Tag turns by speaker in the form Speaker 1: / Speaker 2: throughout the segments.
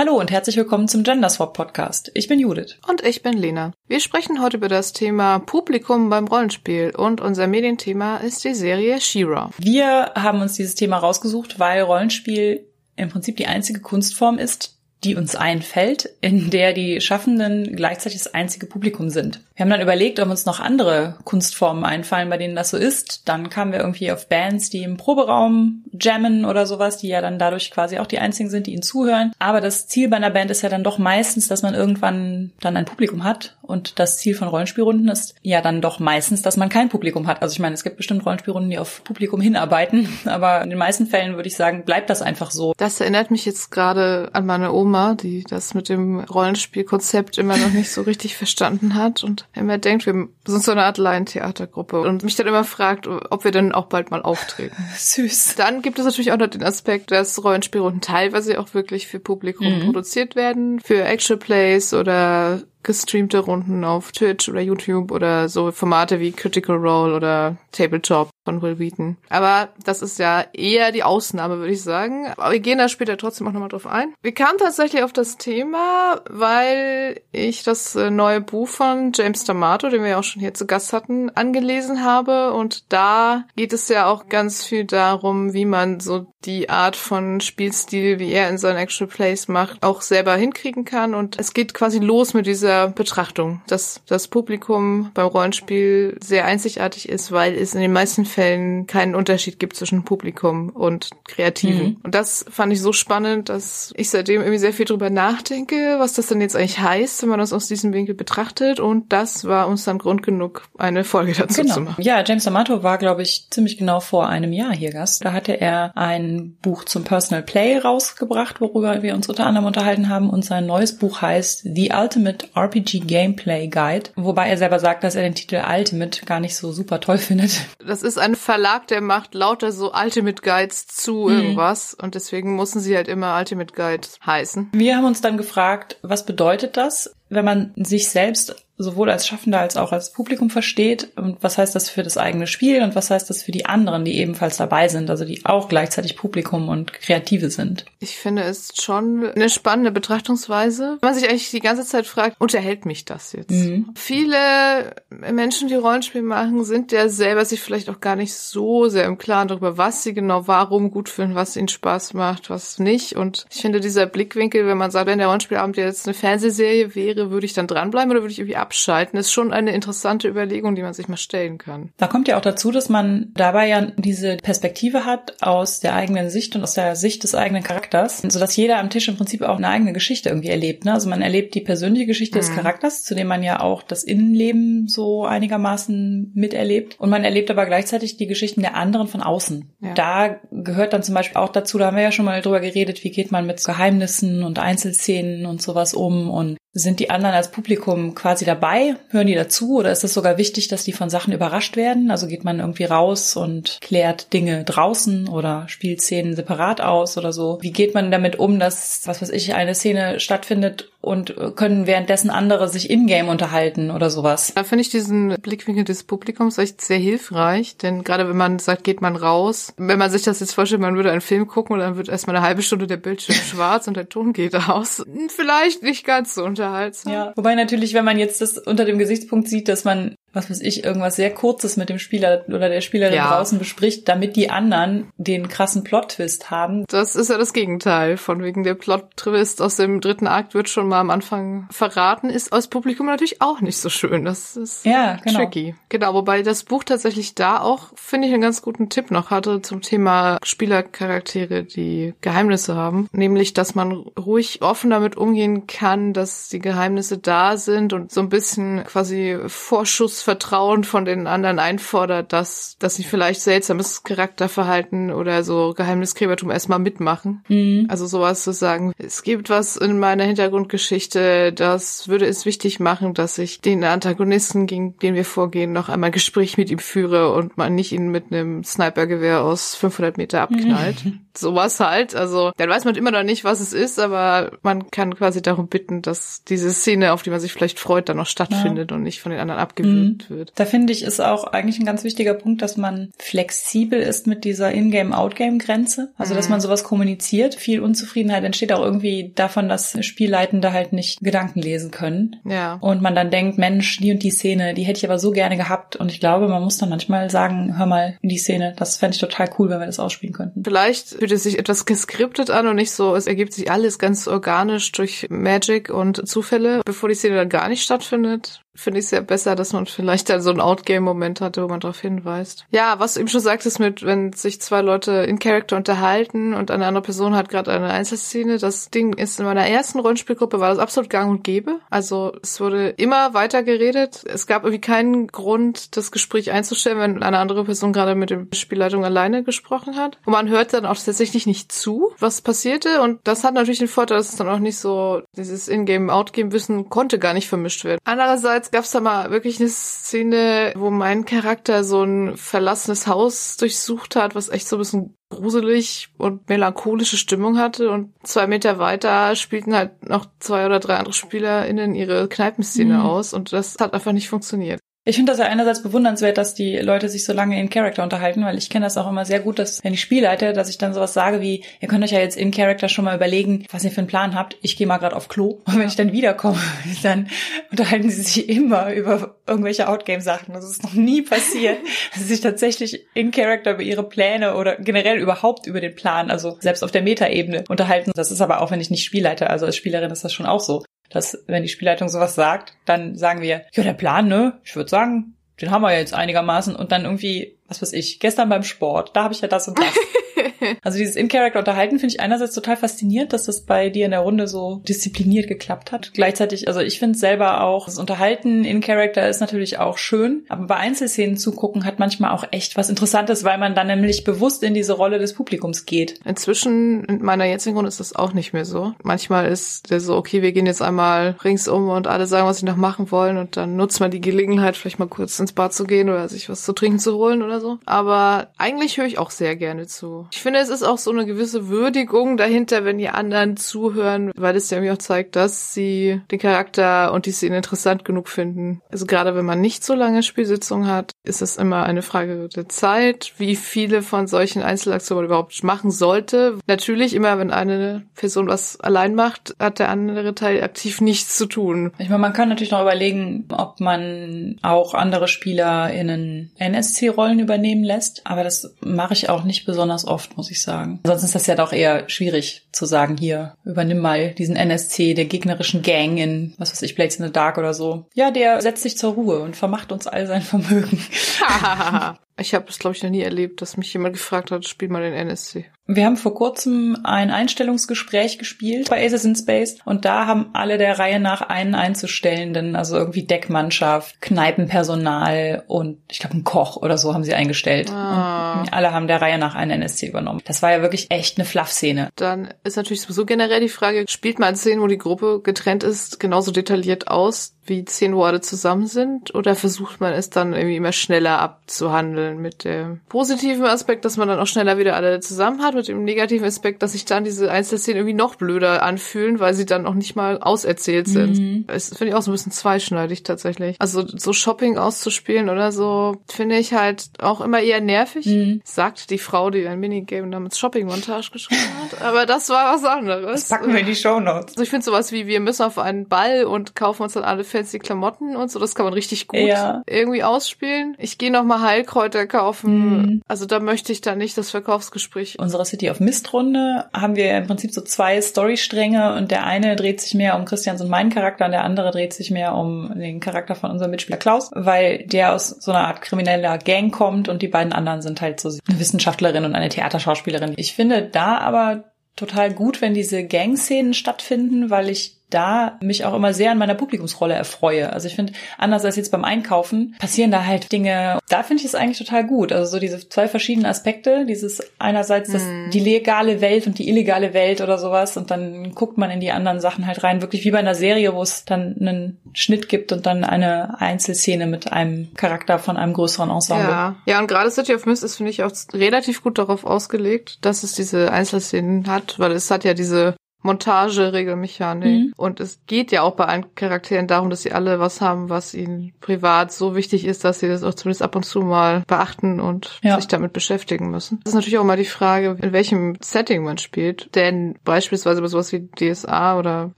Speaker 1: Hallo und herzlich willkommen zum Genderswap Podcast. Ich bin Judith.
Speaker 2: Und ich bin Lena. Wir sprechen heute über das Thema Publikum beim Rollenspiel und unser Medienthema ist die Serie She-Ra.
Speaker 1: Wir haben uns dieses Thema rausgesucht, weil Rollenspiel im Prinzip die einzige Kunstform ist, die uns einfällt, in der die Schaffenden gleichzeitig das einzige Publikum sind. Wir haben dann überlegt, ob uns noch andere Kunstformen einfallen, bei denen das so ist. Dann kamen wir irgendwie auf Bands, die im Proberaum jammen oder sowas, die ja dann dadurch quasi auch die einzigen sind, die ihnen zuhören. Aber das Ziel bei einer Band ist ja dann doch meistens, dass man irgendwann dann ein Publikum hat. Und das Ziel von Rollenspielrunden ist ja dann doch meistens, dass man kein Publikum hat. Also ich meine, es gibt bestimmt Rollenspielrunden, die auf Publikum hinarbeiten. Aber in den meisten Fällen würde ich sagen, bleibt das einfach so.
Speaker 2: Das erinnert mich jetzt gerade an meine Oma Oma, die das mit dem Rollenspielkonzept immer noch nicht so richtig verstanden hat und immer denkt, wir sind so eine Art Laientheatergruppe und mich dann immer fragt, ob wir denn auch bald mal auftreten.
Speaker 1: Süß.
Speaker 2: Dann gibt es natürlich auch noch den Aspekt, dass Rollenspielrunden teilweise auch wirklich für Publikum mhm. produziert werden, für Actual Plays oder gestreamte Runden auf Twitch oder YouTube oder so Formate wie Critical Role oder Tabletop von Will Wheaton. Aber das ist ja eher die Ausnahme, würde ich sagen. Aber wir gehen da später trotzdem auch nochmal drauf ein. Wir kamen tatsächlich auf das Thema, weil ich das äh, neue Buch von James D'Amato, den wir ja auch schon hier zu Gast hatten, angelesen habe. Und da geht es ja auch ganz viel darum, wie man so die Art von Spielstil, wie er in seinen Actual Plays macht, auch selber hinkriegen kann. Und es geht quasi los mit dieser Betrachtung, dass das Publikum beim Rollenspiel sehr einzigartig ist, weil es in den meisten Fällen keinen Unterschied gibt zwischen Publikum und Kreativen. Mhm. Und das fand ich so spannend, dass ich seitdem irgendwie sehr viel drüber nachdenke, was das denn jetzt eigentlich heißt, wenn man das aus diesem Winkel betrachtet. Und das war uns dann Grund genug, eine Folge dazu
Speaker 1: genau.
Speaker 2: zu machen.
Speaker 1: Ja, James D'Amato war, glaube ich, ziemlich genau vor einem Jahr hier Gast. Da hatte er ein Buch zum Personal Play rausgebracht, worüber wir uns unter anderem unterhalten haben. Und sein neues Buch heißt The Ultimate RPG Gameplay Guide, wobei er selber sagt, dass er den Titel Ultimate gar nicht so super toll findet.
Speaker 2: Das ist ein Verlag, der macht lauter so Ultimate Guides zu mhm. irgendwas und deswegen mussten sie halt immer Ultimate Guide heißen.
Speaker 1: Wir haben uns dann gefragt, was bedeutet das, wenn man sich selbst sowohl als Schaffender als auch als Publikum versteht. Und was heißt das für das eigene Spiel und was heißt das für die anderen, die ebenfalls dabei sind, also die auch gleichzeitig Publikum und Kreative sind?
Speaker 2: Ich finde es schon eine spannende Betrachtungsweise. Man sich eigentlich die ganze Zeit fragt, unterhält mich das jetzt? Mhm. Viele Menschen, die Rollenspiel machen, sind ja selber sich vielleicht auch gar nicht so sehr im Klaren darüber, was sie genau warum gut finden, was ihnen Spaß macht, was nicht. Und ich finde dieser Blickwinkel, wenn man sagt, wenn der Rollenspielabend jetzt eine Fernsehserie wäre, würde ich dann dranbleiben oder würde ich irgendwie ab abschalten, ist schon eine interessante Überlegung, die man sich mal stellen kann.
Speaker 1: Da kommt ja auch dazu, dass man dabei ja diese Perspektive hat aus der eigenen Sicht und aus der Sicht des eigenen Charakters, sodass jeder am Tisch im Prinzip auch eine eigene Geschichte irgendwie erlebt. Ne? Also man erlebt die persönliche Geschichte mhm. des Charakters, zu dem man ja auch das Innenleben so einigermaßen miterlebt. Und man erlebt aber gleichzeitig die Geschichten der anderen von außen. Ja. Da gehört dann zum Beispiel auch dazu, da haben wir ja schon mal drüber geredet, wie geht man mit Geheimnissen und Einzelszenen und sowas um und sind die anderen als Publikum quasi dabei? Hören die dazu? Oder ist es sogar wichtig, dass die von Sachen überrascht werden? Also geht man irgendwie raus und klärt Dinge draußen oder spielt Szenen separat aus oder so? Wie geht man damit um, dass, was weiß ich, eine Szene stattfindet und können währenddessen andere sich in-game unterhalten oder sowas.
Speaker 2: Da finde ich diesen Blickwinkel des Publikums echt sehr hilfreich, denn gerade wenn man sagt, geht man raus, wenn man sich das jetzt vorstellt, man würde einen Film gucken und dann wird erstmal eine halbe Stunde der Bildschirm schwarz und der Ton geht aus, vielleicht nicht ganz so unterhaltsam.
Speaker 1: Ja, wobei natürlich, wenn man jetzt das unter dem Gesichtspunkt sieht, dass man was weiß ich, irgendwas sehr Kurzes mit dem Spieler oder der Spielerin ja. draußen bespricht, damit die anderen den krassen Plot-Twist haben.
Speaker 2: Das ist ja das Gegenteil. Von wegen der Plot-Twist aus dem dritten Akt wird schon mal am Anfang verraten, ist aus Publikum natürlich auch nicht so schön. Das ist ja, genau. tricky. Genau, wobei das Buch tatsächlich da auch, finde ich, einen ganz guten Tipp noch hatte zum Thema Spielercharaktere, die Geheimnisse haben. Nämlich, dass man ruhig offen damit umgehen kann, dass die Geheimnisse da sind und so ein bisschen quasi Vorschuss Vertrauen von den anderen einfordert, dass, dass sie vielleicht seltsames Charakterverhalten oder so Geheimniskrämertum erstmal mitmachen. Mhm. Also sowas zu sagen, es gibt was in meiner Hintergrundgeschichte, das würde es wichtig machen, dass ich den Antagonisten, gegen den wir vorgehen, noch einmal Gespräch mit ihm führe und man nicht ihn mit einem Snipergewehr aus 500 Meter abknallt. Mhm. Sowas halt. Also, dann weiß man immer noch nicht, was es ist, aber man kann quasi darum bitten, dass diese Szene, auf die man sich vielleicht freut, dann noch stattfindet ja. und nicht von den anderen abgewürgt mhm. wird.
Speaker 1: Da finde ich, ist auch eigentlich ein ganz wichtiger Punkt, dass man flexibel ist mit dieser In-Game-Out-Game-Grenze. Also, mhm. dass man sowas kommuniziert. Viel Unzufriedenheit entsteht auch irgendwie davon, dass Spielleitende halt nicht Gedanken lesen können.
Speaker 2: Ja.
Speaker 1: Und man dann denkt, Mensch, die und die Szene, die hätte ich aber so gerne gehabt. Und ich glaube, man muss dann manchmal sagen, hör mal in die Szene, das fände ich total cool, wenn wir das ausspielen könnten.
Speaker 2: Vielleicht fühlt es sich etwas geskriptet an und nicht so, es ergibt sich alles ganz organisch durch Magic und Zufälle, bevor die Szene dann gar nicht stattfindet finde ich es ja besser, dass man vielleicht dann so einen Outgame-Moment hatte, wo man darauf hinweist. Ja, was du eben schon sagtest mit, wenn sich zwei Leute in Character unterhalten und eine andere Person hat gerade eine Einzelszene, das Ding ist in meiner ersten Rollenspielgruppe war das absolut gang und gäbe. Also es wurde immer weiter geredet. Es gab irgendwie keinen Grund, das Gespräch einzustellen, wenn eine andere Person gerade mit der Spielleitung alleine gesprochen hat. Und man hört dann auch tatsächlich nicht zu, was passierte. Und das hat natürlich den Vorteil, dass es dann auch nicht so, dieses In-Game-Outgame-Wissen konnte gar nicht vermischt werden. Andererseits Andererseits gab es da mal wirklich eine Szene, wo mein Charakter so ein verlassenes Haus durchsucht hat, was echt so ein bisschen gruselig und melancholische Stimmung hatte und zwei Meter weiter spielten halt noch zwei oder drei andere SpielerInnen ihre Kneipenszene mhm. aus und das hat einfach nicht funktioniert.
Speaker 1: Ich finde das ja einerseits bewundernswert, dass die Leute sich so lange in Character unterhalten, weil ich kenne das auch immer sehr gut, dass wenn ich spielleite, dass ich dann sowas sage wie, ihr könnt euch ja jetzt in Character schon mal überlegen, was ihr für einen Plan habt. Ich gehe mal gerade auf Klo und wenn ich dann wiederkomme, dann unterhalten sie sich immer über irgendwelche Outgame-Sachen. Das ist noch nie passiert, dass sie sich tatsächlich in Character über ihre Pläne oder generell überhaupt über den Plan, also selbst auf der Metaebene unterhalten. Das ist aber auch, wenn ich nicht spielleite, also als Spielerin ist das schon auch so dass wenn die Spielleitung sowas sagt, dann sagen wir, ja, der Plan, ne? Ich würde sagen, den haben wir jetzt einigermaßen und dann irgendwie, was weiß ich, gestern beim Sport, da habe ich ja das und das. also dieses In-Character-Unterhalten finde ich einerseits total faszinierend, dass das bei dir in der Runde so diszipliniert geklappt hat. Gleichzeitig, also ich finde selber auch, das Unterhalten in-Character ist natürlich auch schön, aber bei Einzelszenen zugucken hat manchmal auch echt was Interessantes, weil man dann nämlich bewusst in diese Rolle des Publikums geht.
Speaker 2: Inzwischen, in meiner jetzigen Runde ist das auch nicht mehr so. Manchmal ist der so, okay, wir gehen jetzt einmal ringsum und alle sagen, was sie noch machen wollen und dann nutzt man die Gelegenheit, vielleicht mal kurz ins Bad zu gehen oder sich was zu trinken zu holen oder so. Aber eigentlich höre ich auch sehr gerne zu. Ich finde, es ist auch so eine gewisse Würdigung dahinter, wenn die anderen zuhören, weil es ja irgendwie auch zeigt, dass sie den Charakter und die Szene interessant genug finden. Also gerade wenn man nicht so lange Spielsitzungen hat, ist es immer eine Frage der Zeit, wie viele von solchen Einzelaktionen man überhaupt machen sollte. Natürlich immer, wenn eine Person was allein macht, hat der andere Teil aktiv nichts zu tun.
Speaker 1: Ich meine, man kann natürlich noch überlegen, ob man auch andere Spieler in NSC-Rollen übernehmen lässt, aber das mache ich auch nicht besonders oft, muss ich sagen. Sonst ist das ja doch eher schwierig zu sagen, hier, übernimm mal diesen NSC der gegnerischen Gang in, was weiß ich, Blades in the Dark oder so. Ja, der setzt sich zur Ruhe und vermacht uns all sein Vermögen.
Speaker 2: ich habe das, glaube ich, noch nie erlebt, dass mich jemand gefragt hat, spiel mal den NSC.
Speaker 1: Wir haben vor kurzem ein Einstellungsgespräch gespielt bei Aces in Space und da haben alle der Reihe nach einen Einzustellenden, also irgendwie Deckmannschaft, Kneipenpersonal und ich glaube ein Koch oder so haben sie eingestellt. Ah. Alle haben der Reihe nach einen NSC übernommen. Das war ja wirklich echt eine Fluff-Szene.
Speaker 2: Dann ist natürlich sowieso generell die Frage, spielt man Szenen, wo die Gruppe getrennt ist, genauso detailliert aus, wie Szenen, wo alle zusammen sind? Oder versucht man es dann irgendwie immer schneller abzuhandeln mit dem positiven Aspekt, dass man dann auch schneller wieder alle zusammen hat mit dem negativen Aspekt, dass sich dann diese Einzelszenen irgendwie noch blöder anfühlen, weil sie dann auch nicht mal auserzählt sind. Mhm. Das finde ich auch so ein bisschen zweischneidig tatsächlich. Also so Shopping auszuspielen oder so, finde ich halt auch immer eher nervig. Mhm. Sagt die Frau, die ein Minigame namens Shopping-Montage geschrieben hat. Aber das war was anderes.
Speaker 1: Das packen wir in die Show Notes.
Speaker 2: Also ich finde sowas wie, wir müssen auf einen Ball und kaufen uns dann alle fancy Klamotten und so, das kann man richtig gut
Speaker 1: ja.
Speaker 2: irgendwie ausspielen. Ich gehe nochmal Heilkräuter kaufen. Mhm. Also da möchte ich dann nicht das Verkaufsgespräch.
Speaker 1: Unsere City of Mist Runde haben wir im Prinzip so zwei Storystränge und der eine dreht sich mehr um Christians und meinen Charakter und der andere dreht sich mehr um den Charakter von unserem Mitspieler Klaus, weil der aus so einer Art krimineller Gang kommt und die beiden anderen sind halt so eine Wissenschaftlerin und eine Theaterschauspielerin. Ich finde da aber total gut, wenn diese Gang-Szenen stattfinden, weil ich da mich auch immer sehr an meiner Publikumsrolle erfreue. Also ich finde, anders als jetzt beim Einkaufen, passieren da halt Dinge, da finde ich es eigentlich total gut. Also so diese zwei verschiedenen Aspekte, dieses einerseits das, mm. die legale Welt und die illegale Welt oder sowas und dann guckt man in die anderen Sachen halt rein, wirklich wie bei einer Serie, wo es dann einen Schnitt gibt und dann eine Einzelszene mit einem Charakter von einem größeren Ensemble.
Speaker 2: Ja, ja und gerade City of Mist ist, finde ich, auch relativ gut darauf ausgelegt, dass es diese Einzelszenen hat, weil es hat ja diese Montage-Regelmechanik. Mhm. Und es geht ja auch bei allen Charakteren darum, dass sie alle was haben, was ihnen privat so wichtig ist, dass sie das auch zumindest ab und zu mal beachten und ja. sich damit beschäftigen müssen. Das ist natürlich auch mal die Frage, in welchem Setting man spielt. Denn beispielsweise bei sowas wie DSA oder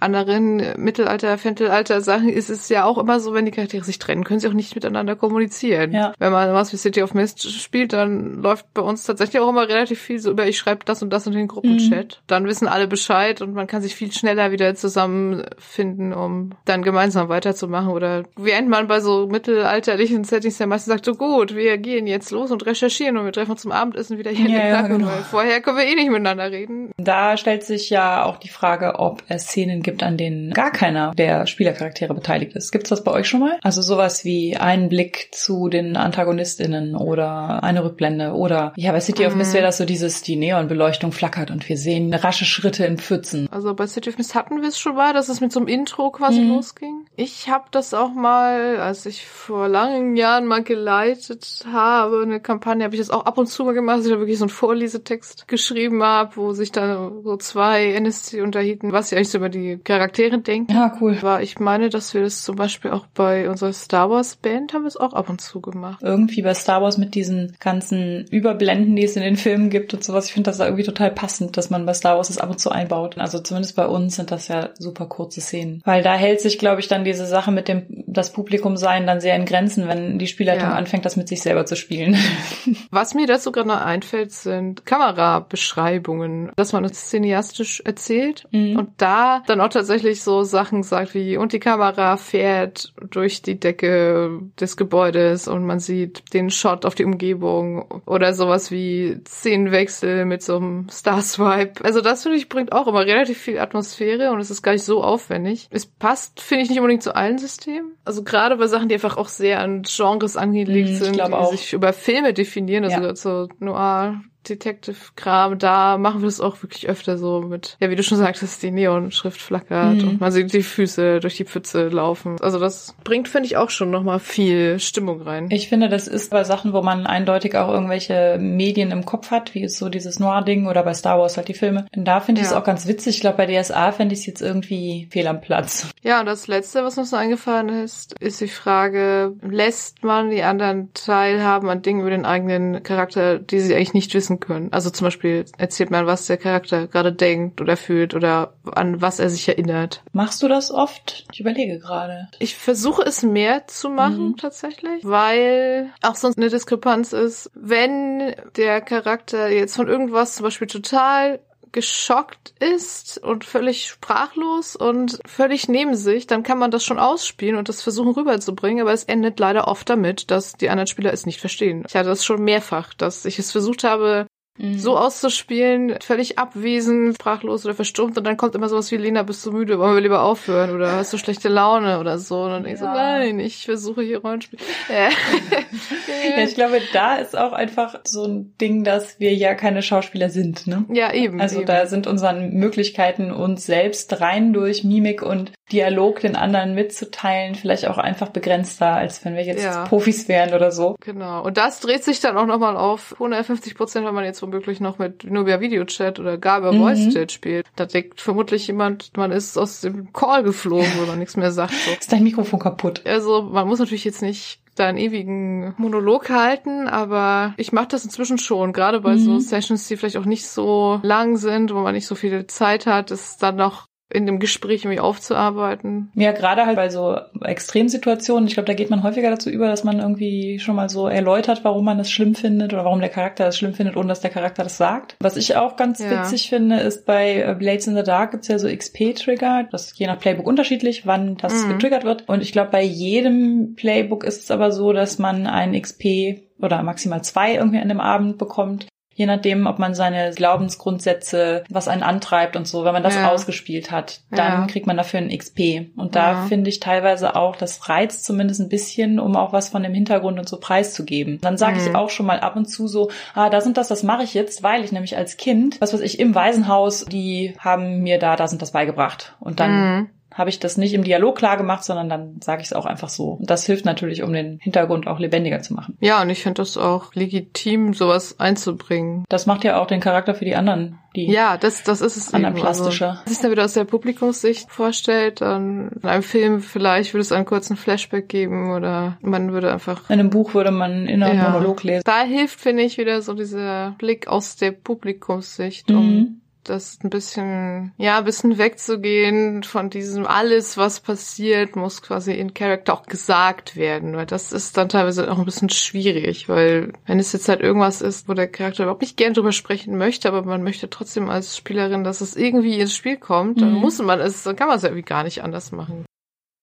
Speaker 2: anderen Mittelalter, Fentelalter-Sachen ist es ja auch immer so, wenn die Charaktere sich trennen, können sie auch nicht miteinander kommunizieren. Ja. Wenn man was wie City of Mist spielt, dann läuft bei uns tatsächlich auch immer relativ viel so über, ich schreibe das und das in den Gruppenchat. Mhm. Dann wissen alle Bescheid und man kann sich viel schneller wieder zusammenfinden, um dann gemeinsam weiterzumachen. Oder während man bei so mittelalterlichen Settings ja meistens sagt, so gut, wir gehen jetzt los und recherchieren und wir treffen uns zum Abendessen wieder hier ja, in der genau. weil vorher können wir eh nicht miteinander reden.
Speaker 1: Da stellt sich ja auch die Frage, ob es Szenen gibt, an denen gar keiner der Spielercharaktere beteiligt ist. Gibt's das bei euch schon mal? Also sowas wie einen Blick zu den AntagonistInnen oder eine Rückblende oder ja, bei City of Mist mhm. wäre das so dieses, die Neonbeleuchtung flackert und wir sehen rasche Schritte in Pfützen.
Speaker 2: Also bei City of Mist hatten wir es schon mal, dass es mit so einem Intro quasi mhm. losging. Ich habe das auch mal, als ich vor langen Jahren mal geleitet habe, eine Kampagne, habe ich das auch ab und zu mal gemacht, dass ich da wirklich so einen Vorlesetext geschrieben habe, wo sich dann so zwei NSC unterhielten, was sie eigentlich so über die Charaktere denken.
Speaker 1: Ja, cool.
Speaker 2: Aber ich meine, dass wir das zum Beispiel auch bei unserer Star Wars Band haben wir es auch ab und zu gemacht.
Speaker 1: Irgendwie bei Star Wars mit diesen ganzen Überblenden, die es in den Filmen gibt und sowas. Ich finde das da irgendwie total passend, dass man bei Star Wars das ab und zu einbaut. Also zumindest bei uns sind das ja super kurze Szenen. Weil da hält sich, glaube ich, dann diese Sache mit dem das Publikum sein dann sehr in Grenzen, wenn die Spielleitung ja. anfängt, das mit sich selber zu spielen.
Speaker 2: Was mir dazu gerade noch einfällt, sind Kamerabeschreibungen, dass man es cineastisch erzählt mhm. und da dann auch tatsächlich so Sachen sagt wie und die Kamera fährt durch die Decke des Gebäudes und man sieht den Shot auf die Umgebung oder sowas wie Szenenwechsel mit so einem Star Swipe. Also das finde ich bringt auch immer relativ viel Atmosphäre und es ist gar nicht so aufwendig. Es passt, finde ich, nicht unbedingt zu allen Systemen. Also gerade bei Sachen, die einfach auch sehr an Genres angelegt mm, sind, die auch. sich über Filme definieren, also ja. so Noir, Detective-Kram, da machen wir das auch wirklich öfter so mit, ja, wie du schon sagtest, die Neonschrift flackert mhm. und man sieht die Füße durch die Pfütze laufen. Also das bringt, finde ich, auch schon nochmal viel Stimmung rein.
Speaker 1: Ich finde, das ist bei Sachen, wo man eindeutig auch irgendwelche Medien im Kopf hat, wie so dieses Noir-Ding oder bei Star Wars halt die Filme. Und da finde ich es ja. auch ganz witzig. Ich glaube, bei DSA fände ich es jetzt irgendwie fehl am Platz.
Speaker 2: Ja, und das Letzte, was mir so eingefallen ist, ist die Frage, lässt man die anderen teilhaben an Dingen über den eigenen Charakter, die sie eigentlich nicht wissen können. Also zum Beispiel erzählt man, was der Charakter gerade denkt oder fühlt oder an was er sich erinnert.
Speaker 1: Machst du das oft? Ich überlege gerade.
Speaker 2: Ich versuche es mehr zu machen mhm. tatsächlich, weil auch sonst eine Diskrepanz ist, wenn der Charakter jetzt von irgendwas zum Beispiel total geschockt ist und völlig sprachlos und völlig neben sich, dann kann man das schon ausspielen und das versuchen rüberzubringen, aber es endet leider oft damit, dass die anderen Spieler es nicht verstehen. Ich hatte das schon mehrfach, dass ich es versucht habe, Mhm. So auszuspielen, völlig abwesend, sprachlos oder verstummt und dann kommt immer sowas wie Lena, bist du müde, wollen wir lieber aufhören oder hast du schlechte Laune oder so und dann ja. ich so, nein, ich versuche hier Rollenspiel.
Speaker 1: ja, ich glaube, da ist auch einfach so ein Ding, dass wir ja keine Schauspieler sind, ne?
Speaker 2: Ja, eben.
Speaker 1: Also
Speaker 2: eben.
Speaker 1: da sind unseren Möglichkeiten uns selbst rein durch Mimik und Dialog den anderen mitzuteilen vielleicht auch einfach begrenzter, als wenn wir jetzt ja. Profis wären oder so.
Speaker 2: Genau. Und das dreht sich dann auch nochmal auf 150 Prozent, wenn man jetzt womöglich noch mit Nubia Videochat oder gar über mhm. Voice Chat spielt. Da denkt vermutlich jemand, man ist aus dem Call geflogen, wo man nichts mehr sagt. So.
Speaker 1: Ist dein Mikrofon kaputt?
Speaker 2: Also man muss natürlich jetzt nicht da einen ewigen Monolog halten, aber ich mache das inzwischen schon, gerade bei mhm. so Sessions, die vielleicht auch nicht so lang sind, wo man nicht so viel Zeit hat, ist dann noch in dem Gespräch irgendwie aufzuarbeiten.
Speaker 1: Ja, gerade halt bei so Extremsituationen, ich glaube, da geht man häufiger dazu über, dass man irgendwie schon mal so erläutert, warum man es schlimm findet oder warum der Charakter es schlimm findet, ohne dass der Charakter das sagt. Was ich auch ganz ja. witzig finde, ist bei äh, Blades in the Dark gibt's ja so XP-Trigger. Das ist je nach Playbook unterschiedlich, wann das mhm. getriggert wird. Und ich glaube, bei jedem Playbook ist es aber so, dass man ein XP oder maximal zwei irgendwie an dem Abend bekommt, Je nachdem, ob man seine Glaubensgrundsätze, was einen antreibt und so, wenn man das ja. ausgespielt hat, dann ja. kriegt man dafür ein XP. Und da ja. finde ich teilweise auch, das reizt zumindest ein bisschen, um auch was von dem Hintergrund und so preiszugeben. Dann sage mhm. ich auch schon mal ab und zu so, ah, da sind das, das mache ich jetzt, weil ich nämlich als Kind, was weiß ich, im Waisenhaus, die haben mir da, da sind das beigebracht. Und dann mhm habe ich das nicht im Dialog klar gemacht, sondern dann sage ich es auch einfach so. Und das hilft natürlich, um den Hintergrund auch lebendiger zu machen.
Speaker 2: Ja, und ich finde das auch legitim, sowas einzubringen.
Speaker 1: Das macht ja auch den Charakter für die anderen Die
Speaker 2: ja, das, das ist es
Speaker 1: anderen plastischer.
Speaker 2: Also, sich dann wieder aus der Publikumssicht vorstellt, dann in einem Film vielleicht würde es einen kurzen Flashback geben oder man würde einfach...
Speaker 1: In einem Buch würde man in einem ja. Monolog lesen.
Speaker 2: Da hilft, finde ich, wieder so dieser Blick aus der Publikumssicht, um mhm das ein bisschen, ja, ein bisschen wegzugehen von diesem alles, was passiert, muss quasi in Character auch gesagt werden, weil das ist dann teilweise auch ein bisschen schwierig, weil wenn es jetzt halt irgendwas ist, wo der Charakter überhaupt nicht gern drüber sprechen möchte, aber man möchte trotzdem als Spielerin, dass es irgendwie ins Spiel kommt, dann mhm. muss man es, dann kann man es irgendwie gar nicht anders machen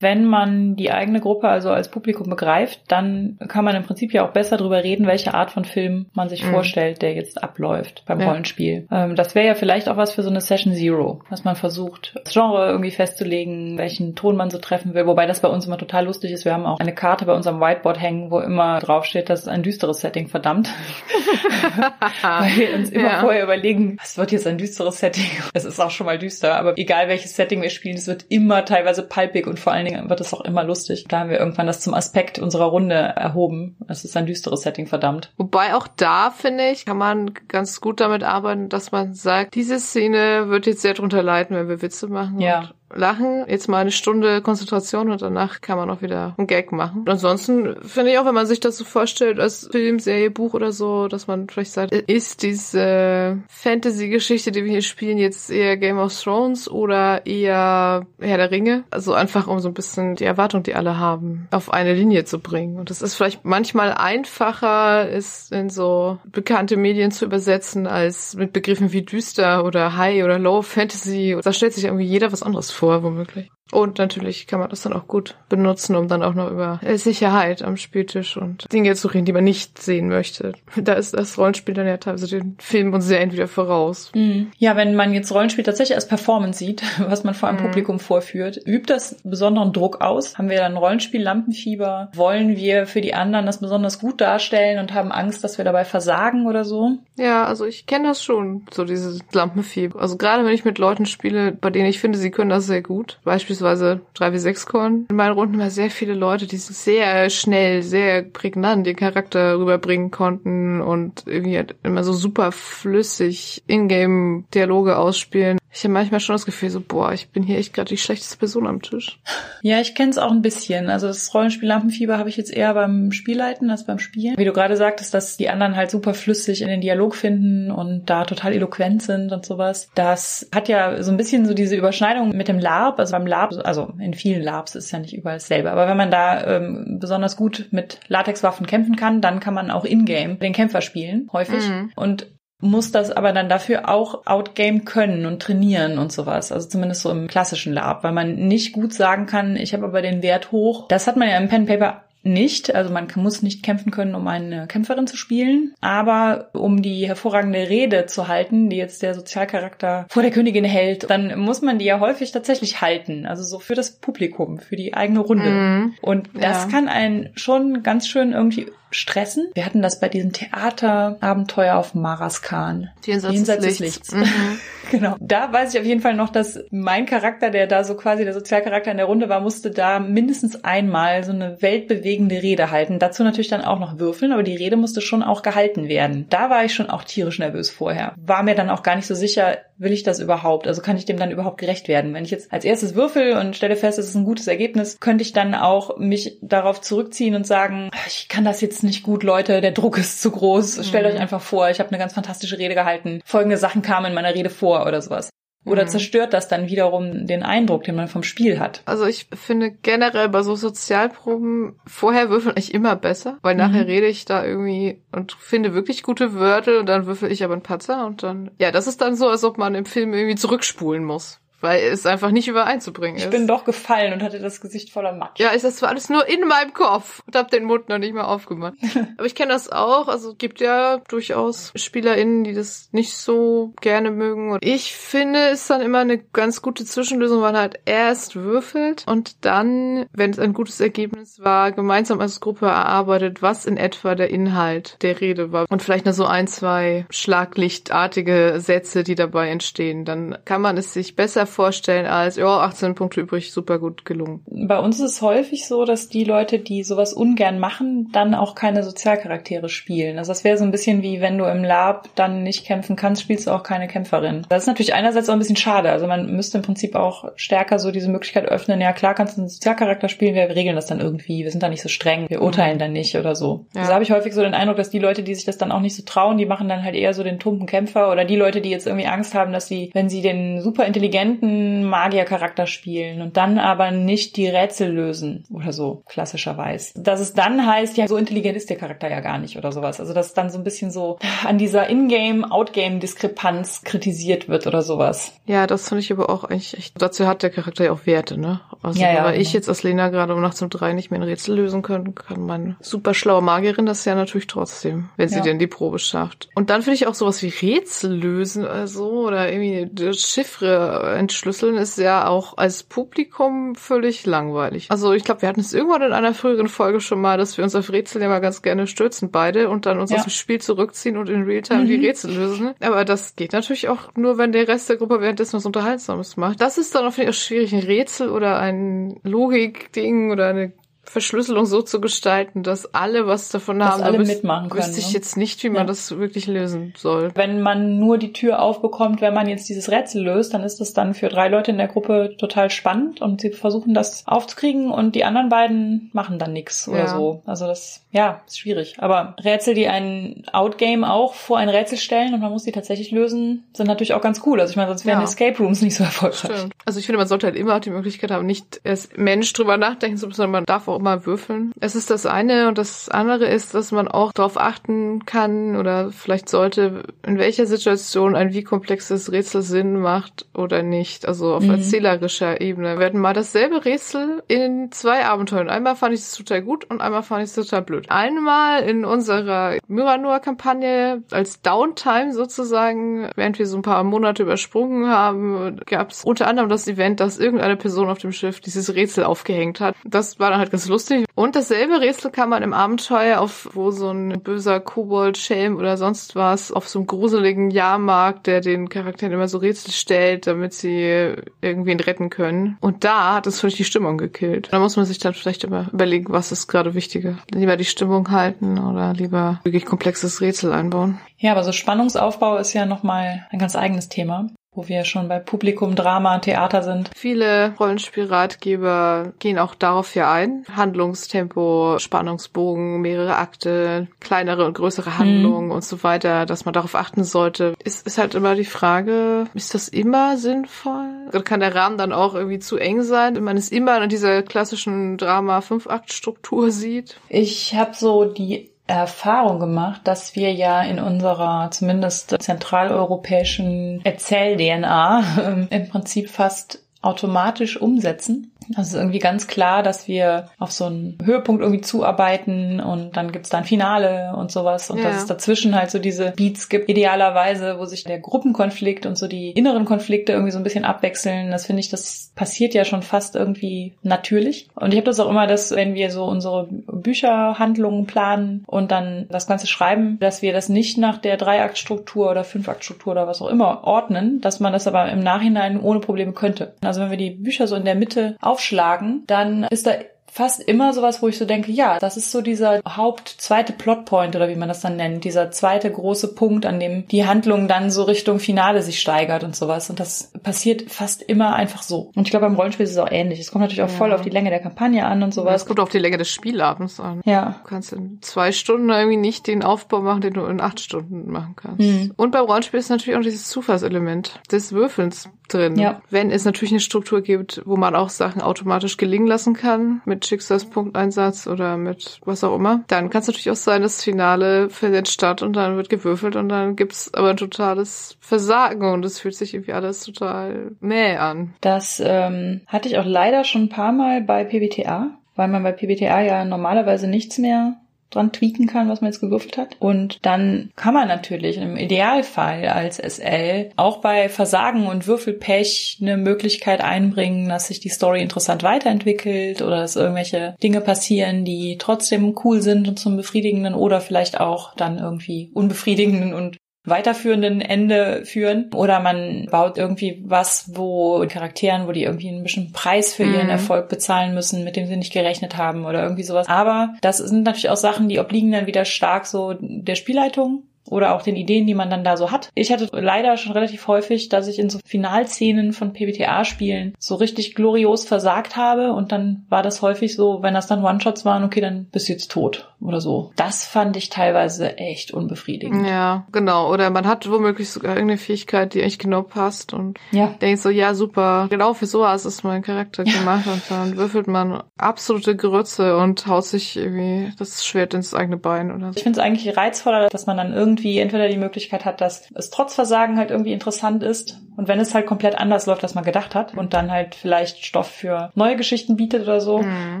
Speaker 1: wenn man die eigene Gruppe also als Publikum begreift, dann kann man im Prinzip ja auch besser darüber reden, welche Art von Film man sich mhm. vorstellt, der jetzt abläuft beim ja. Rollenspiel. Ähm, das wäre ja vielleicht auch was für so eine Session Zero, dass man versucht, das Genre irgendwie festzulegen, welchen Ton man so treffen will, wobei das bei uns immer total lustig ist. Wir haben auch eine Karte bei unserem Whiteboard hängen, wo immer draufsteht, das ist ein düsteres Setting, verdammt. Weil wir uns immer ja. vorher überlegen, was wird jetzt ein düsteres Setting? Es ist auch schon mal düster, aber egal welches Setting wir spielen, es wird immer teilweise palpig und vor allen Dingen Dingen wird es auch immer lustig. Da haben wir irgendwann das zum Aspekt unserer Runde erhoben. Es ist ein düsteres Setting, verdammt.
Speaker 2: Wobei auch da, finde ich, kann man ganz gut damit arbeiten, dass man sagt, diese Szene wird jetzt sehr drunter leiden, wenn wir Witze machen.
Speaker 1: Ja
Speaker 2: lachen, jetzt mal eine Stunde Konzentration und danach kann man auch wieder einen Gag machen. Und ansonsten finde ich auch, wenn man sich das so vorstellt als Film, Serie, Buch oder so, dass man vielleicht sagt, ist diese Fantasy-Geschichte, die wir hier spielen, jetzt eher Game of Thrones oder eher Herr der Ringe? Also einfach, um so ein bisschen die Erwartung, die alle haben, auf eine Linie zu bringen. Und das ist vielleicht manchmal einfacher, es in so bekannte Medien zu übersetzen, als mit Begriffen wie düster oder High oder Low Fantasy. Da stellt sich irgendwie jeder was anderes vor vor, womöglich. Und natürlich kann man das dann auch gut benutzen, um dann auch noch über Sicherheit am Spieltisch und Dinge zu reden, die man nicht sehen möchte. Da ist das Rollenspiel dann ja teilweise den Film und Serien wieder voraus.
Speaker 1: Mhm. Ja, wenn man jetzt Rollenspiel tatsächlich als Performance sieht, was man vor einem mhm. Publikum vorführt, übt das besonderen Druck aus? Haben wir dann Rollenspiel Lampenfieber? Wollen wir für die anderen das besonders gut darstellen und haben Angst, dass wir dabei versagen oder so?
Speaker 2: Ja, also ich kenne das schon, so dieses Lampenfieber. Also gerade wenn ich mit Leuten spiele, bei denen ich finde, sie können das sehr gut. Beispielsweise beispielsweise 3W6-Con. In meinen Runden waren sehr viele Leute, die sehr schnell, sehr prägnant den Charakter rüberbringen konnten und irgendwie halt immer so super flüssig Ingame-Dialoge ausspielen. Ich habe manchmal schon das Gefühl, so, boah, ich bin hier echt gerade die schlechteste Person am Tisch.
Speaker 1: Ja, ich kenne es auch ein bisschen. Also das Rollenspiel Lampenfieber habe ich jetzt eher beim Spielleiten als beim Spielen. Wie du gerade sagtest, dass die anderen halt super flüssig in den Dialog finden und da total eloquent sind und sowas. Das hat ja so ein bisschen so diese Überschneidung mit dem LARP. Also beim LARP, also in vielen LARPs ist ja nicht überall dasselbe. Aber wenn man da ähm, besonders gut mit Latexwaffen kämpfen kann, dann kann man auch in-game den Kämpfer spielen, häufig. Mhm. Und muss das aber dann dafür auch outgame können und trainieren und sowas. Also zumindest so im klassischen Lab, weil man nicht gut sagen kann, ich habe aber den Wert hoch. Das hat man ja im Pen Paper nicht. Also man muss nicht kämpfen können, um eine Kämpferin zu spielen. Aber um die hervorragende Rede zu halten, die jetzt der Sozialcharakter vor der Königin hält, dann muss man die ja häufig tatsächlich halten. Also so für das Publikum, für die eigene Runde. Mhm. Und das ja. kann einen schon ganz schön irgendwie stressen. Wir hatten das bei diesem Theaterabenteuer auf Maraskan.
Speaker 2: Jenseits, Jenseits des Lichts.
Speaker 1: Lichts. Mhm. genau. Da weiß ich auf jeden Fall noch, dass mein Charakter, der da so quasi der Sozialcharakter in der Runde war, musste da mindestens einmal so eine weltbewegende Rede halten. Dazu natürlich dann auch noch würfeln, aber die Rede musste schon auch gehalten werden. Da war ich schon auch tierisch nervös vorher. War mir dann auch gar nicht so sicher, will ich das überhaupt? Also kann ich dem dann überhaupt gerecht werden? Wenn ich jetzt als erstes würfel und stelle fest, es ist ein gutes Ergebnis, könnte ich dann auch mich darauf zurückziehen und sagen, ich kann das jetzt nicht gut, Leute, der Druck ist zu groß. Mhm. Stellt euch einfach vor, ich habe eine ganz fantastische Rede gehalten. Folgende Sachen kamen in meiner Rede vor oder sowas. Oder mhm. zerstört das dann wiederum den Eindruck, den man vom Spiel hat?
Speaker 2: Also ich finde generell bei so Sozialproben, vorher würfel ich immer besser, weil nachher mhm. rede ich da irgendwie und finde wirklich gute Wörter und dann würfel ich aber einen Patzer und dann, ja, das ist dann so, als ob man im Film irgendwie zurückspulen muss weil es einfach nicht übereinzubringen ist.
Speaker 1: Ich bin doch gefallen und hatte das Gesicht voller Matsch.
Speaker 2: Ja, ist das zwar alles nur in meinem Kopf und hab den Mund noch nicht mal aufgemacht. Aber ich kenne das auch, also gibt ja durchaus SpielerInnen, die das nicht so gerne mögen. Und ich finde, es ist dann immer eine ganz gute Zwischenlösung, wenn man halt erst würfelt und dann, wenn es ein gutes Ergebnis war, gemeinsam als Gruppe erarbeitet, was in etwa der Inhalt der Rede war. Und vielleicht nur so ein, zwei schlaglichtartige Sätze, die dabei entstehen. Dann kann man es sich besser vorstellen als, ja, 18 Punkte übrig, super gut gelungen.
Speaker 1: Bei uns ist es häufig so, dass die Leute, die sowas ungern machen, dann auch keine Sozialcharaktere spielen. Also das wäre so ein bisschen wie, wenn du im Lab dann nicht kämpfen kannst, spielst du auch keine Kämpferin. Das ist natürlich einerseits auch ein bisschen schade. Also man müsste im Prinzip auch stärker so diese Möglichkeit öffnen, ja klar kannst du einen Sozialcharakter spielen, wir regeln das dann irgendwie, wir sind da nicht so streng, wir urteilen dann nicht oder so. Ja. Also habe ich häufig so den Eindruck, dass die Leute, die sich das dann auch nicht so trauen, die machen dann halt eher so den tumpen Kämpfer oder die Leute, die jetzt irgendwie Angst haben, dass sie, wenn sie den super intelligenten Magiercharakter spielen und dann aber nicht die Rätsel lösen oder so, klassischerweise. Dass es dann heißt, ja, so intelligent ist der Charakter ja gar nicht oder sowas. Also dass dann so ein bisschen so an dieser Ingame, Outgame-Diskrepanz kritisiert wird oder sowas.
Speaker 2: Ja, das finde ich aber auch eigentlich echt. Dazu hat der Charakter ja auch Werte, ne? Also ja, ja, weil genau. ich jetzt als Lena gerade um nachts um drei nicht mehr ein Rätsel lösen können, kann meine super schlaue Magierin das ja natürlich trotzdem, wenn sie ja. denn die Probe schafft. Und dann finde ich auch sowas wie Rätsel lösen oder so oder irgendwie Chiffre entschlüsseln ist ja auch als Publikum völlig langweilig. Also ich glaube, wir hatten es irgendwann in einer früheren Folge schon mal, dass wir uns auf Rätsel ja mal ganz gerne stürzen beide und dann uns ja. aus dem Spiel zurückziehen und in Realtime mhm. die Rätsel lösen. Aber das geht natürlich auch nur, wenn der Rest der Gruppe währenddessen was Unterhaltsames macht. Das ist dann auf jeden Fall schwierig, ein Rätsel oder ein Logik-Ding oder eine Verschlüsselung so zu gestalten, dass alle was davon dass haben.
Speaker 1: Alle wüs mitmachen können.
Speaker 2: Wüsste ich ne? jetzt nicht, wie man ja. das wirklich lösen soll.
Speaker 1: Wenn man nur die Tür aufbekommt, wenn man jetzt dieses Rätsel löst, dann ist das dann für drei Leute in der Gruppe total spannend und sie versuchen das aufzukriegen und die anderen beiden machen dann nichts oder so. Also das, ja, ist schwierig. Aber Rätsel, die ein Outgame auch vor ein Rätsel stellen und man muss die tatsächlich lösen, sind natürlich auch ganz cool. Also ich meine, sonst wären ja. Escape Rooms nicht so erfolgreich. Stimmt.
Speaker 2: Also ich finde, man sollte halt immer die Möglichkeit haben, nicht erst Mensch drüber nachdenken, sondern man darf auch immer würfeln. Es ist das eine und das andere ist, dass man auch darauf achten kann oder vielleicht sollte, in welcher Situation ein wie komplexes Rätsel Sinn macht oder nicht. Also auf mhm. erzählerischer Ebene. Wir hatten mal dasselbe Rätsel in zwei Abenteuern. Einmal fand ich es total gut und einmal fand ich es total blöd. Einmal in unserer Myranor-Kampagne als Downtime sozusagen, während wir so ein paar Monate übersprungen haben, gab es unter anderem das Event, dass irgendeine Person auf dem Schiff dieses Rätsel aufgehängt hat. Das war dann halt ganz lustig und dasselbe Rätsel kann man im Abenteuer, auf wo so ein böser Kobold, Schelm oder sonst was auf so einem gruseligen Jahrmarkt, der den Charakteren immer so Rätsel stellt, damit sie irgendwen retten können. Und da hat es völlig die Stimmung gekillt. Da muss man sich dann vielleicht immer überlegen, was ist gerade wichtiger. Lieber die Stimmung halten oder lieber wirklich komplexes Rätsel einbauen.
Speaker 1: Ja, aber so Spannungsaufbau ist ja nochmal ein ganz eigenes Thema wo wir schon bei Publikum, Drama, Theater sind.
Speaker 2: Viele Rollenspielratgeber gehen auch darauf hier ein. Handlungstempo, Spannungsbogen, mehrere Akte, kleinere und größere Handlungen mhm. und so weiter, dass man darauf achten sollte. Es ist halt immer die Frage, ist das immer sinnvoll? Oder kann der Rahmen dann auch irgendwie zu eng sein, wenn man es immer in dieser klassischen Drama-Fünf-Akt-Struktur sieht?
Speaker 1: Ich habe so die Erfahrung gemacht, dass wir ja in unserer zumindest zentraleuropäischen Erzähl-DNA im Prinzip fast automatisch umsetzen. Also irgendwie ganz klar, dass wir auf so einen Höhepunkt irgendwie zuarbeiten und dann gibt's dann Finale und sowas und ja. dass es dazwischen halt so diese Beats gibt, idealerweise, wo sich der Gruppenkonflikt und so die inneren Konflikte irgendwie so ein bisschen abwechseln. Das finde ich, das passiert ja schon fast irgendwie natürlich. Und ich habe das auch immer, dass wenn wir so unsere Bücherhandlungen planen und dann das Ganze schreiben, dass wir das nicht nach der Dreiaktstruktur oder Fünfaktstruktur oder was auch immer ordnen, dass man das aber im Nachhinein ohne Probleme könnte. Also wenn wir die Bücher so in der Mitte aufschlagen, dann ist da fast immer sowas, wo ich so denke, ja, das ist so dieser Haupt zweite Plotpoint oder wie man das dann nennt, dieser zweite große Punkt, an dem die Handlung dann so Richtung Finale sich steigert und sowas. Und das passiert fast immer einfach so. Und ich glaube, beim Rollenspiel ist es auch ähnlich. Es kommt natürlich auch ja. voll auf die Länge der Kampagne an und sowas.
Speaker 2: Es kommt auf die Länge des Spielabends an.
Speaker 1: Ja.
Speaker 2: Du kannst in zwei Stunden irgendwie nicht den Aufbau machen, den du in acht Stunden machen kannst. Mhm. Und beim Rollenspiel ist natürlich auch dieses Zufallselement des Würfelns drin. Ja. Wenn es natürlich eine Struktur gibt, wo man auch Sachen automatisch gelingen lassen kann, mit Schicksalspunkteinsatz oder mit was auch immer, dann kann es natürlich auch sein, das Finale findet statt und dann wird gewürfelt und dann gibt's aber ein totales Versagen und es fühlt sich irgendwie alles total mäh an.
Speaker 1: Das ähm, hatte ich auch leider schon ein paar Mal bei PBTA, weil man bei PBTA ja normalerweise nichts mehr dran tweaken kann, was man jetzt gewürfelt hat. Und dann kann man natürlich im Idealfall als SL auch bei Versagen und Würfelpech eine Möglichkeit einbringen, dass sich die Story interessant weiterentwickelt oder dass irgendwelche Dinge passieren, die trotzdem cool sind und zum befriedigenden oder vielleicht auch dann irgendwie unbefriedigenden und weiterführenden Ende führen. Oder man baut irgendwie was, wo Charakteren, wo die irgendwie einen bestimmten Preis für ihren mhm. Erfolg bezahlen müssen, mit dem sie nicht gerechnet haben oder irgendwie sowas. Aber das sind natürlich auch Sachen, die obliegen dann wieder stark so der Spielleitung oder auch den Ideen, die man dann da so hat. Ich hatte leider schon relativ häufig, dass ich in so Finalszenen von PBTA-Spielen so richtig glorios versagt habe und dann war das häufig so, wenn das dann One-Shots waren, okay, dann bist du jetzt tot oder so. Das fand ich teilweise echt unbefriedigend.
Speaker 2: Ja, genau. Oder man hat womöglich sogar irgendeine Fähigkeit, die echt genau passt und ja. denkt so, ja, super, genau für sowas ist mein Charakter gemacht und dann würfelt man absolute Grütze und haut sich irgendwie das Schwert ins eigene Bein oder so.
Speaker 1: Ich finde es eigentlich reizvoller, dass man dann irgendwie irgendwie entweder die Möglichkeit hat, dass es trotz Versagen halt irgendwie interessant ist und wenn es halt komplett anders läuft, als man gedacht hat und dann halt vielleicht Stoff für neue Geschichten bietet oder so mhm.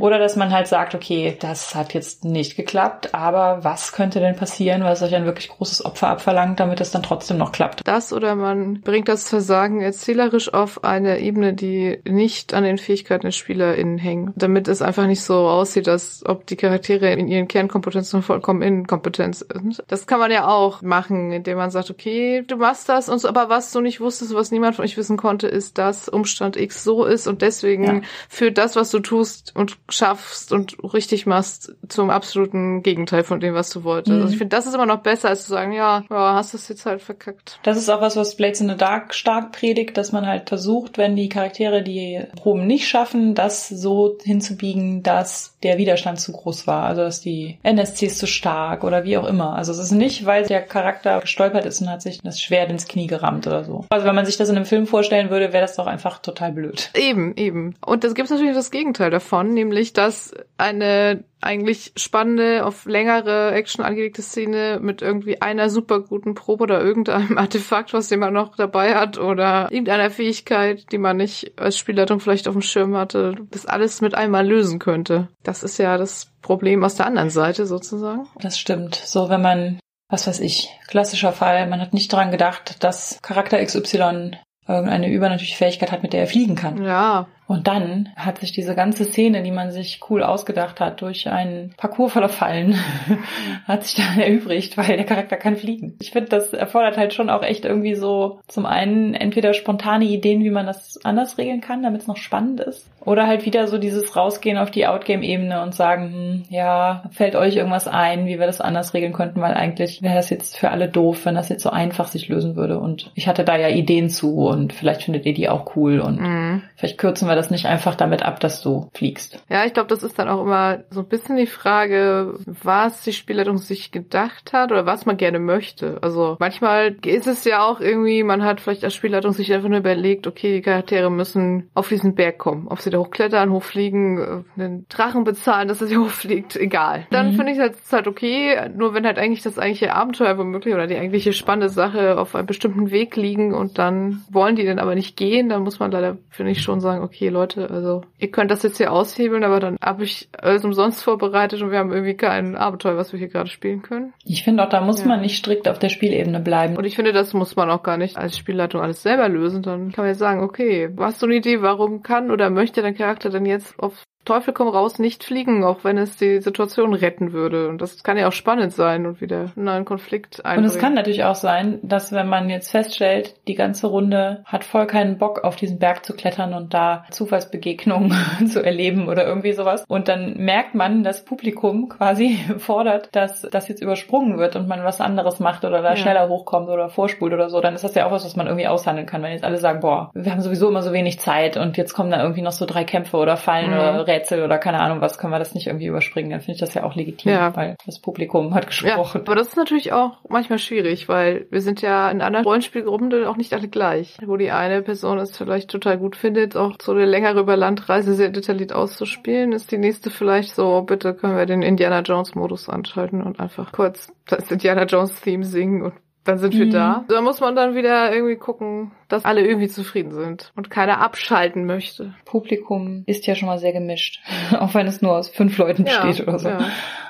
Speaker 1: oder dass man halt sagt, okay, das hat jetzt nicht geklappt, aber was könnte denn passieren, was euch ein wirklich großes Opfer abverlangt, damit es dann trotzdem noch klappt?
Speaker 2: Das oder man bringt das Versagen erzählerisch auf eine Ebene, die nicht an den Fähigkeiten des SpielerInnen hängt, damit es einfach nicht so aussieht, als ob die Charaktere in ihren Kernkompetenzen vollkommen inkompetent sind. Das kann man ja auch auch machen, indem man sagt, okay, du machst das und so, aber was du nicht wusstest, was niemand von euch wissen konnte, ist, dass Umstand X so ist und deswegen ja. führt das, was du tust und schaffst und richtig machst, zum absoluten Gegenteil von dem, was du wolltest. Mhm. Also ich finde, das ist immer noch besser, als zu sagen, ja, ja, hast du es jetzt halt verkackt.
Speaker 1: Das ist auch was, was Blades in the Dark stark predigt, dass man halt versucht, wenn die Charaktere die Proben nicht schaffen, das so hinzubiegen, dass der Widerstand zu groß war. Also dass die NSCs zu stark oder wie auch immer. Also es ist nicht, weil der Charakter gestolpert ist und hat sich das Schwert ins Knie gerammt oder so. Also wenn man sich das in einem Film vorstellen würde, wäre das doch einfach total blöd.
Speaker 2: Eben, eben. Und das gibt natürlich das Gegenteil davon, nämlich dass eine eigentlich spannende, auf längere Action angelegte Szene mit irgendwie einer super guten Probe oder irgendeinem Artefakt, was jemand noch dabei hat oder irgendeiner Fähigkeit, die man nicht als Spielleitung vielleicht auf dem Schirm hatte, das alles mit einmal lösen könnte. Das ist ja das Problem aus der anderen Seite sozusagen.
Speaker 1: Das stimmt. So, wenn man was weiß ich, klassischer Fall, man hat nicht daran gedacht, dass Charakter XY irgendeine übernatürliche Fähigkeit hat, mit der er fliegen kann.
Speaker 2: Ja.
Speaker 1: Und dann hat sich diese ganze Szene, die man sich cool ausgedacht hat, durch einen Parcours voller Fallen, hat sich dann erübrigt, weil der Charakter kann fliegen. Ich finde, das erfordert halt schon auch echt irgendwie so zum einen entweder spontane Ideen, wie man das anders regeln kann, damit es noch spannend ist. Oder halt wieder so dieses Rausgehen auf die Outgame-Ebene und sagen, hm, ja, fällt euch irgendwas ein, wie wir das anders regeln könnten, weil eigentlich wäre das jetzt für alle doof, wenn das jetzt so einfach sich lösen würde. Und ich hatte da ja Ideen zu und vielleicht findet ihr die auch cool und mhm. vielleicht kürzen wir das nicht einfach damit ab, dass du fliegst.
Speaker 2: Ja, ich glaube, das ist dann auch immer so ein bisschen die Frage, was die Spielleitung sich gedacht hat oder was man gerne möchte. Also manchmal ist es ja auch irgendwie, man hat vielleicht als Spielleitung sich einfach nur überlegt, okay, die Charaktere müssen auf diesen Berg kommen, auf sie da hochklettern, hochfliegen, äh, einen Drachen bezahlen, dass er sie hochfliegt, egal. Dann mhm. finde ich es halt, halt okay, nur wenn halt eigentlich das eigentliche Abenteuer womöglich oder die eigentliche spannende Sache auf einem bestimmten Weg liegen und dann wollen die dann aber nicht gehen, dann muss man leider, finde ich, schon sagen, okay, Leute, also ihr könnt das jetzt hier aushebeln, aber dann habe ich alles umsonst vorbereitet und wir haben irgendwie kein Abenteuer, was wir hier gerade spielen können.
Speaker 1: Ich finde auch, da muss ja. man nicht strikt auf der Spielebene bleiben.
Speaker 2: Und ich finde, das muss man auch gar nicht als Spielleitung alles selber lösen. Dann kann man jetzt sagen, okay, hast du eine Idee, warum kann oder möchte dein Charakter denn jetzt auf Teufel komm raus nicht fliegen, auch wenn es die Situation retten würde. Und das kann ja auch spannend sein und wieder einen neuen Konflikt einbringen.
Speaker 1: Und es kann natürlich auch sein, dass wenn man jetzt feststellt, die ganze Runde hat voll keinen Bock auf diesen Berg zu klettern und da Zufallsbegegnungen zu erleben oder irgendwie sowas. Und dann merkt man, das Publikum quasi fordert, dass das jetzt übersprungen wird und man was anderes macht oder da ja. schneller hochkommt oder vorspult oder so. Dann ist das ja auch was, was man irgendwie aushandeln kann. Wenn jetzt alle sagen, boah, wir haben sowieso immer so wenig Zeit und jetzt kommen da irgendwie noch so drei Kämpfe oder Fallen mhm. oder Rätsel oder keine Ahnung was, können wir das nicht irgendwie überspringen, dann finde ich das ja auch legitim, ja. weil das Publikum hat gesprochen.
Speaker 2: Ja, aber das ist natürlich auch manchmal schwierig, weil wir sind ja in anderen Rollenspielgruppen auch nicht alle gleich. Wo die eine Person es vielleicht total gut findet, auch so eine längere über Landreise sehr detailliert auszuspielen, ist die nächste vielleicht so, bitte können wir den Indiana Jones Modus anschalten und einfach kurz das Indiana Jones Theme singen und dann sind wir mhm. da. Da muss man dann wieder irgendwie gucken, dass alle irgendwie zufrieden sind und keiner abschalten möchte.
Speaker 1: Publikum ist ja schon mal sehr gemischt, auch wenn es nur aus fünf Leuten ja, besteht oder so. Ja.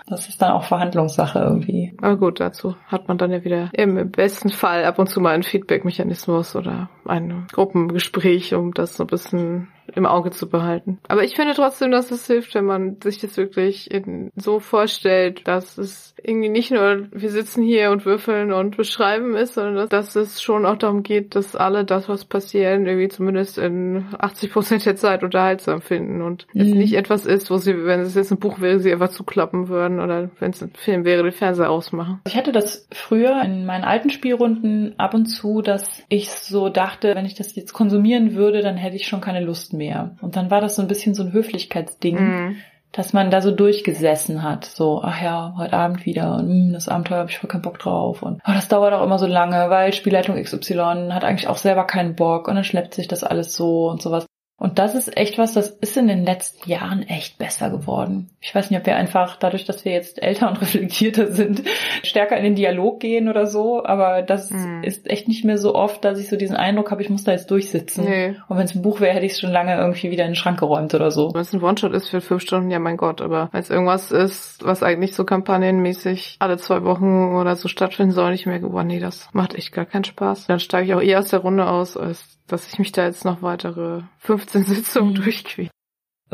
Speaker 1: Das ist dann auch Verhandlungssache irgendwie.
Speaker 2: Aber gut, dazu hat man dann ja wieder im besten Fall ab und zu mal einen Feedback-Mechanismus oder ein Gruppengespräch, um das so ein bisschen im Auge zu behalten. Aber ich finde trotzdem, dass es hilft, wenn man sich das wirklich so vorstellt, dass es irgendwie nicht nur wir sitzen hier und würfeln und beschreiben ist, sondern dass, dass es schon auch darum geht, dass alle das, was passieren, irgendwie zumindest in 80 Prozent der Zeit unterhaltsam finden und mhm. es nicht etwas ist, wo sie, wenn es jetzt ein Buch wäre, sie einfach zuklappen würden oder wenn es ein Film wäre, den Fernseher ausmachen.
Speaker 1: Ich hatte das früher in meinen alten Spielrunden ab und zu, dass ich so dachte, wenn ich das jetzt konsumieren würde, dann hätte ich schon keine Lust mehr. Und dann war das so ein bisschen so ein Höflichkeitsding. Mhm dass man da so durchgesessen hat. So, ach ja, heute Abend wieder und mh, hm, das Abenteuer habe ich voll keinen Bock drauf. Und oh, das dauert auch immer so lange, weil Spielleitung XY hat eigentlich auch selber keinen Bock und dann schleppt sich das alles so und sowas. Und das ist echt was, das ist in den letzten Jahren echt besser geworden. Ich weiß nicht, ob wir einfach dadurch, dass wir jetzt älter und reflektierter sind, stärker in den Dialog gehen oder so, aber das mm. ist echt nicht mehr so oft, dass ich so diesen Eindruck habe, ich muss da jetzt durchsitzen. Nee. Und wenn es ein Buch wäre, hätte ich es schon lange irgendwie wieder in den Schrank geräumt oder so.
Speaker 2: Wenn es ein One-Shot ist für fünf Stunden, ja mein Gott, aber wenn es irgendwas ist, was eigentlich so kampagnenmäßig alle zwei Wochen oder so stattfinden soll, ich merke, boah, nee, das macht echt gar keinen Spaß. Dann steige ich auch eher aus der Runde aus, als dass ich mich da jetzt noch weitere 15 Sitzungen mhm. durchquäle.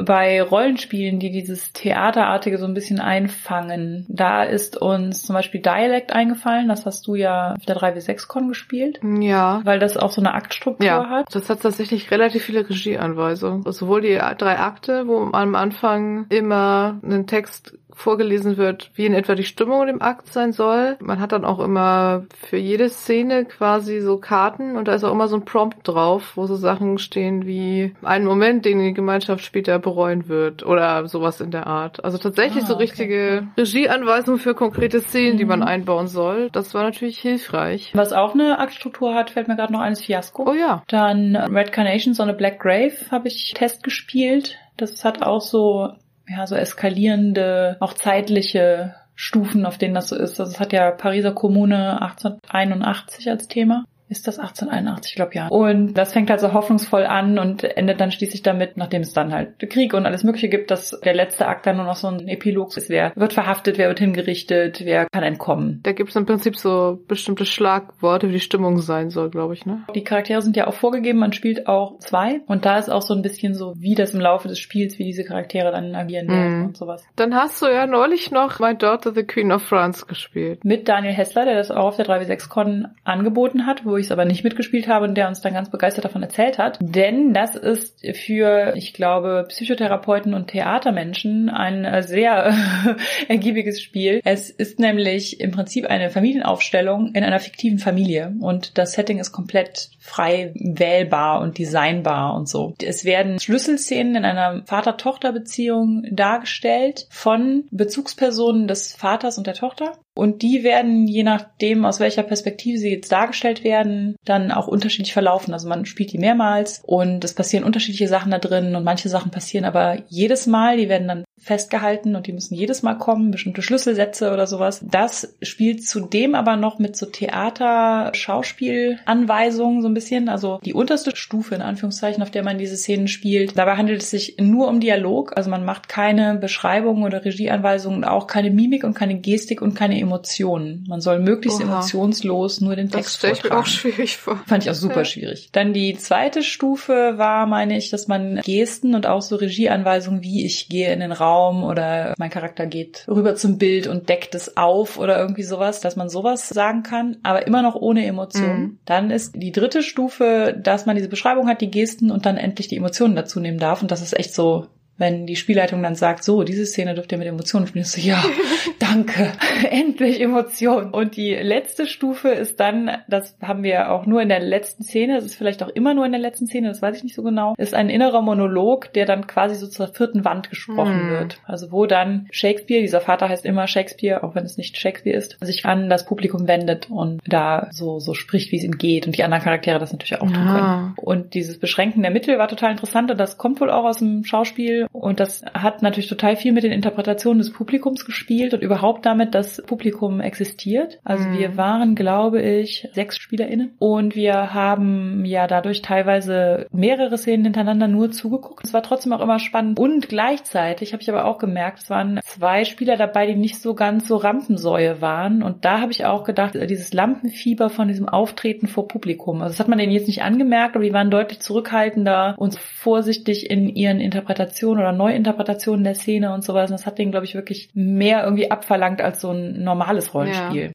Speaker 1: Bei Rollenspielen, die dieses Theaterartige so ein bisschen einfangen, da ist uns zum Beispiel Dialect eingefallen. Das hast du ja auf der 3W6-Con gespielt.
Speaker 2: Ja.
Speaker 1: Weil das auch so eine Aktstruktur ja, hat.
Speaker 2: Das hat tatsächlich relativ viele Regieanweisungen. Sowohl die drei Akte, wo am Anfang immer ein Text vorgelesen wird, wie in etwa die Stimmung im Akt sein soll. Man hat dann auch immer für jede Szene quasi so Karten und da ist auch immer so ein Prompt drauf, wo so Sachen stehen wie einen Moment, den die Gemeinschaft später bereuen wird oder sowas in der Art. Also tatsächlich ah, so richtige. Regieanweisungen für konkrete Szenen, mhm. die man mhm. einbauen soll. Das war natürlich hilfreich.
Speaker 1: Was auch eine Aktstruktur hat, fällt mir gerade noch eines Fiasko.
Speaker 2: Oh ja.
Speaker 1: Dann Red Carnation, so eine Black Grave habe ich Test gespielt. Das hat auch so ja, so eskalierende, auch zeitliche Stufen, auf denen das so ist. Also es hat ja Pariser Kommune 1881 als Thema ist das 1881, ich glaube ja. Und das fängt halt so hoffnungsvoll an und endet dann schließlich damit, nachdem es dann halt Krieg und alles Mögliche gibt, dass der letzte Akt dann nur noch so ein Epilog ist. Wer wird verhaftet, wer wird hingerichtet, wer kann entkommen.
Speaker 2: Da gibt es im Prinzip so bestimmte Schlagworte, wie die Stimmung sein soll, glaube ich, ne?
Speaker 1: Die Charaktere sind ja auch vorgegeben, man spielt auch zwei und da ist auch so ein bisschen so, wie das im Laufe des Spiels, wie diese Charaktere dann agieren werden mm. und sowas.
Speaker 2: Dann hast du ja neulich noch My Daughter the Queen of France gespielt.
Speaker 1: Mit Daniel Hessler, der das auch auf der 3W6-Con angeboten hat, wo ich es aber nicht mitgespielt habe und der uns dann ganz begeistert davon erzählt hat. Denn das ist für, ich glaube, Psychotherapeuten und Theatermenschen ein äh, sehr ergiebiges Spiel. Es ist nämlich im Prinzip eine Familienaufstellung in einer fiktiven Familie und das Setting ist komplett frei wählbar und designbar und so. Es werden Schlüsselszenen in einer Vater-Tochter-Beziehung dargestellt von Bezugspersonen des Vaters und der Tochter und die werden, je nachdem, aus welcher Perspektive sie jetzt dargestellt werden, dann auch unterschiedlich verlaufen. Also man spielt die mehrmals und es passieren unterschiedliche Sachen da drin und manche Sachen passieren aber jedes Mal. Die werden dann festgehalten und die müssen jedes Mal kommen, bestimmte Schlüsselsätze oder sowas. Das spielt zudem aber noch mit so Theater, Schauspielanweisungen so ein bisschen, also die unterste Stufe in Anführungszeichen, auf der man diese Szenen spielt. Dabei handelt es sich nur um Dialog, also man macht keine Beschreibungen oder Regieanweisungen, auch keine Mimik und keine Gestik und keine Emotionen. Man soll möglichst Oha. emotionslos nur den Text
Speaker 2: das vortragen. Das stelle ich mir auch schwierig vor.
Speaker 1: Fand ich auch super ja. schwierig. Dann die zweite Stufe war, meine ich, dass man Gesten und auch so Regieanweisungen, wie ich gehe in den Raum Raum oder mein Charakter geht rüber zum Bild und deckt es auf oder irgendwie sowas, dass man sowas sagen kann, aber immer noch ohne Emotionen. Mhm. Dann ist die dritte Stufe, dass man diese Beschreibung hat, die Gesten und dann endlich die Emotionen dazu nehmen darf. Und das ist echt so wenn die Spielleitung dann sagt, so, diese Szene dürft ihr mit Emotionen spielen, so, ja, danke, endlich Emotionen. Und die letzte Stufe ist dann, das haben wir auch nur in der letzten Szene, das ist vielleicht auch immer nur in der letzten Szene, das weiß ich nicht so genau, ist ein innerer Monolog, der dann quasi so zur vierten Wand gesprochen hm. wird. Also wo dann Shakespeare, dieser Vater heißt immer Shakespeare, auch wenn es nicht Shakespeare ist, sich an das Publikum wendet und da so, so spricht, wie es ihm geht und die anderen Charaktere das natürlich auch tun können. Und dieses Beschränken der Mittel war total interessant und das kommt wohl auch aus dem Schauspiel Und das hat natürlich total viel mit den Interpretationen des Publikums gespielt und überhaupt damit, dass Publikum existiert. Also mhm. wir waren, glaube ich, sechs SpielerInnen und wir haben ja dadurch teilweise mehrere Szenen hintereinander nur zugeguckt. Es war trotzdem auch immer spannend und gleichzeitig habe ich aber auch gemerkt, es waren zwei Spieler dabei, die nicht so ganz so Rampensäue waren und da habe ich auch gedacht, dieses Lampenfieber von diesem Auftreten vor Publikum. Also das hat man denen jetzt nicht angemerkt, aber die waren deutlich zurückhaltender und vorsichtig in ihren Interpretationen oder Neuinterpretationen der Szene und sowas. Und das hat denen, glaube ich, wirklich mehr irgendwie abverlangt als so ein normales Rollenspiel. Ja.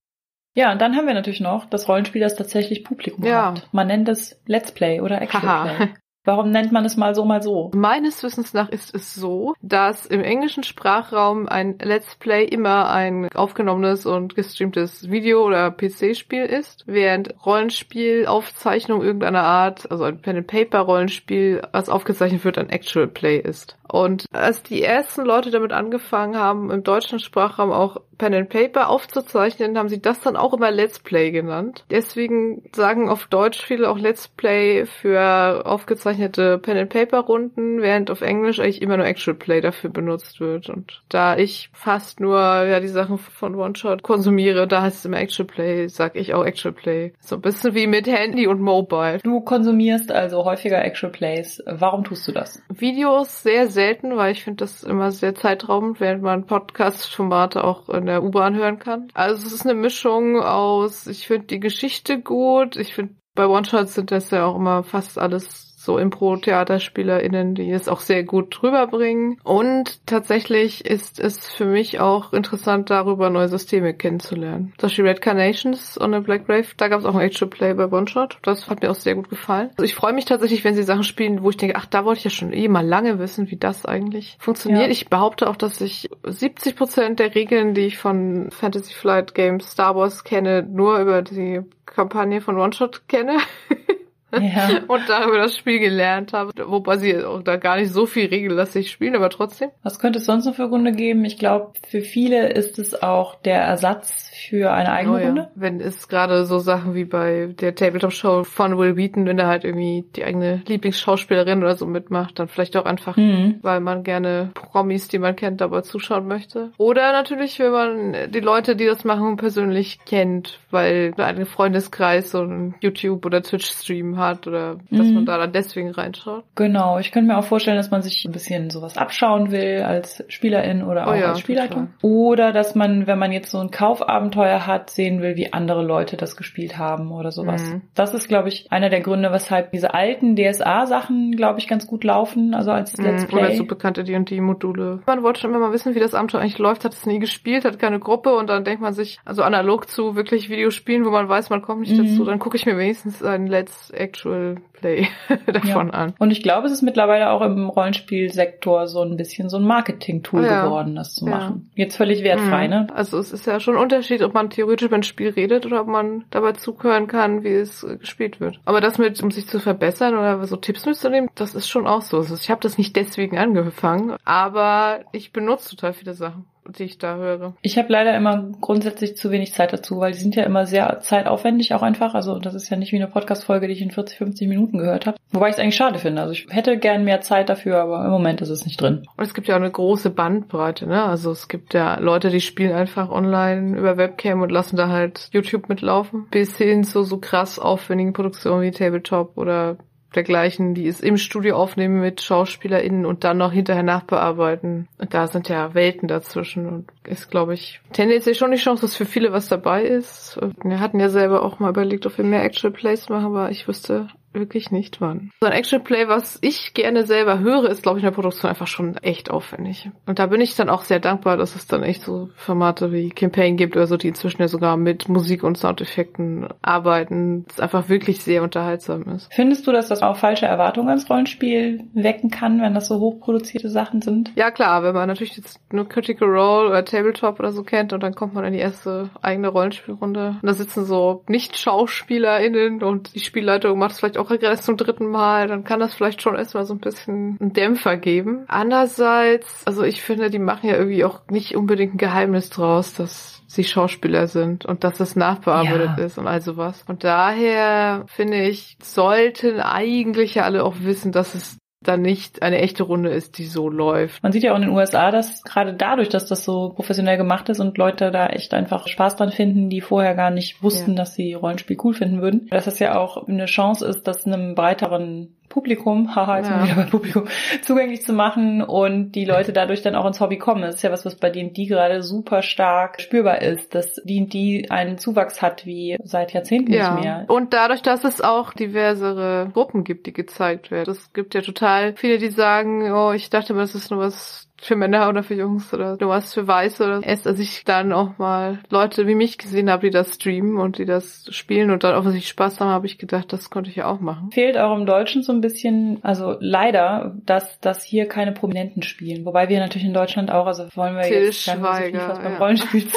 Speaker 1: Ja, und dann haben wir natürlich noch das Rollenspiel, das tatsächlich Publikum ja. hat. Man nennt es Let's Play oder Actual Play. Warum nennt man es mal so, mal so?
Speaker 2: Meines Wissens nach ist es so, dass im englischen Sprachraum ein Let's Play immer ein aufgenommenes und gestreamtes Video- oder PC-Spiel ist, während Rollenspiel, Aufzeichnung irgendeiner Art, also ein Pen-and-Paper-Rollenspiel, was aufgezeichnet wird, ein Actual Play ist. Und als die ersten Leute damit angefangen haben, im deutschen Sprachraum auch Pen and Paper aufzuzeichnen, haben sie das dann auch immer Let's Play genannt. Deswegen sagen auf Deutsch viele auch Let's Play für aufgezeichnete Pen and Paper Runden, während auf Englisch eigentlich immer nur Actual Play dafür benutzt wird. Und da ich fast nur ja die Sachen von One Shot konsumiere, da heißt es immer Actual Play, sag ich auch Actual Play. So ein bisschen wie mit Handy und Mobile.
Speaker 1: Du konsumierst also häufiger Actual Plays. Warum tust du das?
Speaker 2: Videos sehr selten, weil ich finde das immer sehr zeitraubend, während man Podcast-Formate auch in der U-Bahn hören kann. Also es ist eine Mischung aus, ich finde die Geschichte gut, ich finde bei One-Shots sind das ja auch immer fast alles so Impro-TheaterspielerInnen, die es auch sehr gut rüberbringen. Und tatsächlich ist es für mich auch interessant, darüber neue Systeme kennenzulernen. Zum Beispiel Red Carnations und Black Brave, da gab es auch ein Actual Play bei One Shot. Das hat mir auch sehr gut gefallen. Also ich freue mich tatsächlich, wenn sie Sachen spielen, wo ich denke, ach, da wollte ich ja schon eh mal lange wissen, wie das eigentlich funktioniert. Ja. Ich behaupte auch, dass ich 70 Prozent der Regeln, die ich von Fantasy Flight Games Star Wars kenne, nur über die Kampagne von One Shot kenne. ja. und darüber das Spiel gelernt habe. Wobei sie auch da gar nicht so viel regellastig spielen, aber trotzdem.
Speaker 1: Was könnte es sonst noch für Gründe geben? Ich glaube, für viele ist es auch der Ersatz für eine eigene oh, ja. Runde.
Speaker 2: Wenn es gerade so Sachen wie bei der Tabletop-Show von Will Wheaton, wenn er halt irgendwie die eigene Lieblingsschauspielerin oder so mitmacht, dann vielleicht auch einfach, mhm. weil man gerne Promis, die man kennt, dabei zuschauen möchte. Oder natürlich, wenn man die Leute, die das machen, persönlich kennt, weil ein Freundeskreis so ein YouTube- oder Twitch-Stream hat oder dass mhm. man da dann deswegen reinschaut.
Speaker 1: Genau, ich könnte mir auch vorstellen, dass man sich ein bisschen sowas abschauen will als Spielerin oder oh auch oh ja, als Spielleitung. Oder dass man, wenn man jetzt so ein Kaufabenteuer hat, sehen will, wie andere Leute das gespielt haben oder sowas. Mhm. Das ist, glaube ich, einer der Gründe, weshalb diese alten DSA-Sachen, glaube ich, ganz gut laufen, also als mhm. Let's Play.
Speaker 2: Oder so bekannte D&D-Module. Man wollte schon immer mal wissen, wie das Abenteuer eigentlich läuft, hat es nie gespielt, hat keine Gruppe und dann denkt man sich, also analog zu wirklich Videospielen, wo man weiß, man kommt nicht mhm. dazu, dann gucke ich mir wenigstens ein Let's Actual Play davon ja. an.
Speaker 1: Und ich glaube, es ist mittlerweile auch im Rollenspielsektor so ein bisschen so ein Marketing-Tool ja. geworden, das zu machen. Ja. Jetzt völlig wertfrei, mhm. ne?
Speaker 2: Also es ist ja schon ein Unterschied, ob man theoretisch über ein Spiel redet oder ob man dabei zuhören kann, wie es gespielt wird. Aber das mit, um sich zu verbessern oder so Tipps mitzunehmen, das ist schon auch so. Also ich habe das nicht deswegen angefangen, aber ich benutze total viele Sachen die ich da höre.
Speaker 1: Ich habe leider immer grundsätzlich zu wenig Zeit dazu, weil die sind ja immer sehr zeitaufwendig auch einfach. Also das ist ja nicht wie eine Podcast-Folge, die ich in 40, 50 Minuten gehört habe. Wobei ich es eigentlich schade finde. Also ich hätte gern mehr Zeit dafür, aber im Moment ist es nicht drin.
Speaker 2: Und es gibt ja auch eine große Bandbreite, ne? Also es gibt ja Leute, die spielen einfach online über Webcam und lassen da halt YouTube mitlaufen. Bis hin zu so krass aufwendigen Produktionen wie Tabletop oder dergleichen, die es im Studio aufnehmen mit SchauspielerInnen und dann noch hinterher nachbearbeiten. Und da sind ja Welten dazwischen und ist, glaube ich, tendenziell schon die Chance, dass für viele was dabei ist. Wir hatten ja selber auch mal überlegt, ob wir mehr Actual Plays machen, aber ich wüsste wirklich nicht wann. So ein Action-Play, was ich gerne selber höre, ist, glaube ich, in der Produktion einfach schon echt aufwendig. Und da bin ich dann auch sehr dankbar, dass es dann echt so Formate wie Campaign gibt oder so, die inzwischen ja sogar mit Musik und Soundeffekten arbeiten. Das einfach wirklich sehr unterhaltsam ist.
Speaker 1: Findest du, dass das auch falsche Erwartungen ans Rollenspiel wecken kann, wenn das so hochproduzierte Sachen sind?
Speaker 2: Ja, klar, wenn man natürlich jetzt nur Critical Role oder Tabletop oder so kennt und dann kommt man in die erste eigene Rollenspielrunde. Und da sitzen so Nicht-SchauspielerInnen und die Spielleitung macht es vielleicht auch auch erst zum dritten Mal, dann kann das vielleicht schon erstmal so ein bisschen einen Dämpfer geben. Andererseits, also ich finde, die machen ja irgendwie auch nicht unbedingt ein Geheimnis draus, dass sie Schauspieler sind und dass es nachbearbeitet ja. ist und all sowas. Und daher finde ich, sollten eigentlich ja alle auch wissen, dass es dann nicht eine echte Runde ist, die so läuft.
Speaker 1: Man sieht ja auch in den USA, dass gerade dadurch, dass das so professionell gemacht ist und Leute da echt einfach Spaß dran finden, die vorher gar nicht wussten, ja. dass sie Rollenspiel cool finden würden, dass das ja auch eine Chance ist, dass einem breiteren Publikum, haha, jetzt ja. wieder bei Publikum, zugänglich zu machen und die Leute dadurch dann auch ins Hobby kommen. Das ist ja was, was bei D&D gerade super stark spürbar ist, dass D&D einen Zuwachs hat wie seit Jahrzehnten ja. nicht mehr.
Speaker 2: Und dadurch, dass es auch diversere Gruppen gibt, die gezeigt werden. Es gibt ja total viele, die sagen, oh, ich dachte mal, das ist nur was für Männer oder für Jungs oder nur was für Weiße oder erst als ich dann auch mal Leute wie mich gesehen habe, die das streamen und die das spielen und dann offensichtlich Spaß haben, habe ich gedacht, das konnte ich ja auch machen.
Speaker 1: Fehlt auch im Deutschen so ein bisschen, also leider, dass, dass hier keine Prominenten spielen. Wobei wir natürlich in Deutschland auch, also wollen wir
Speaker 2: Till
Speaker 1: jetzt
Speaker 2: Schweiger,
Speaker 1: was beim Rollenspiel.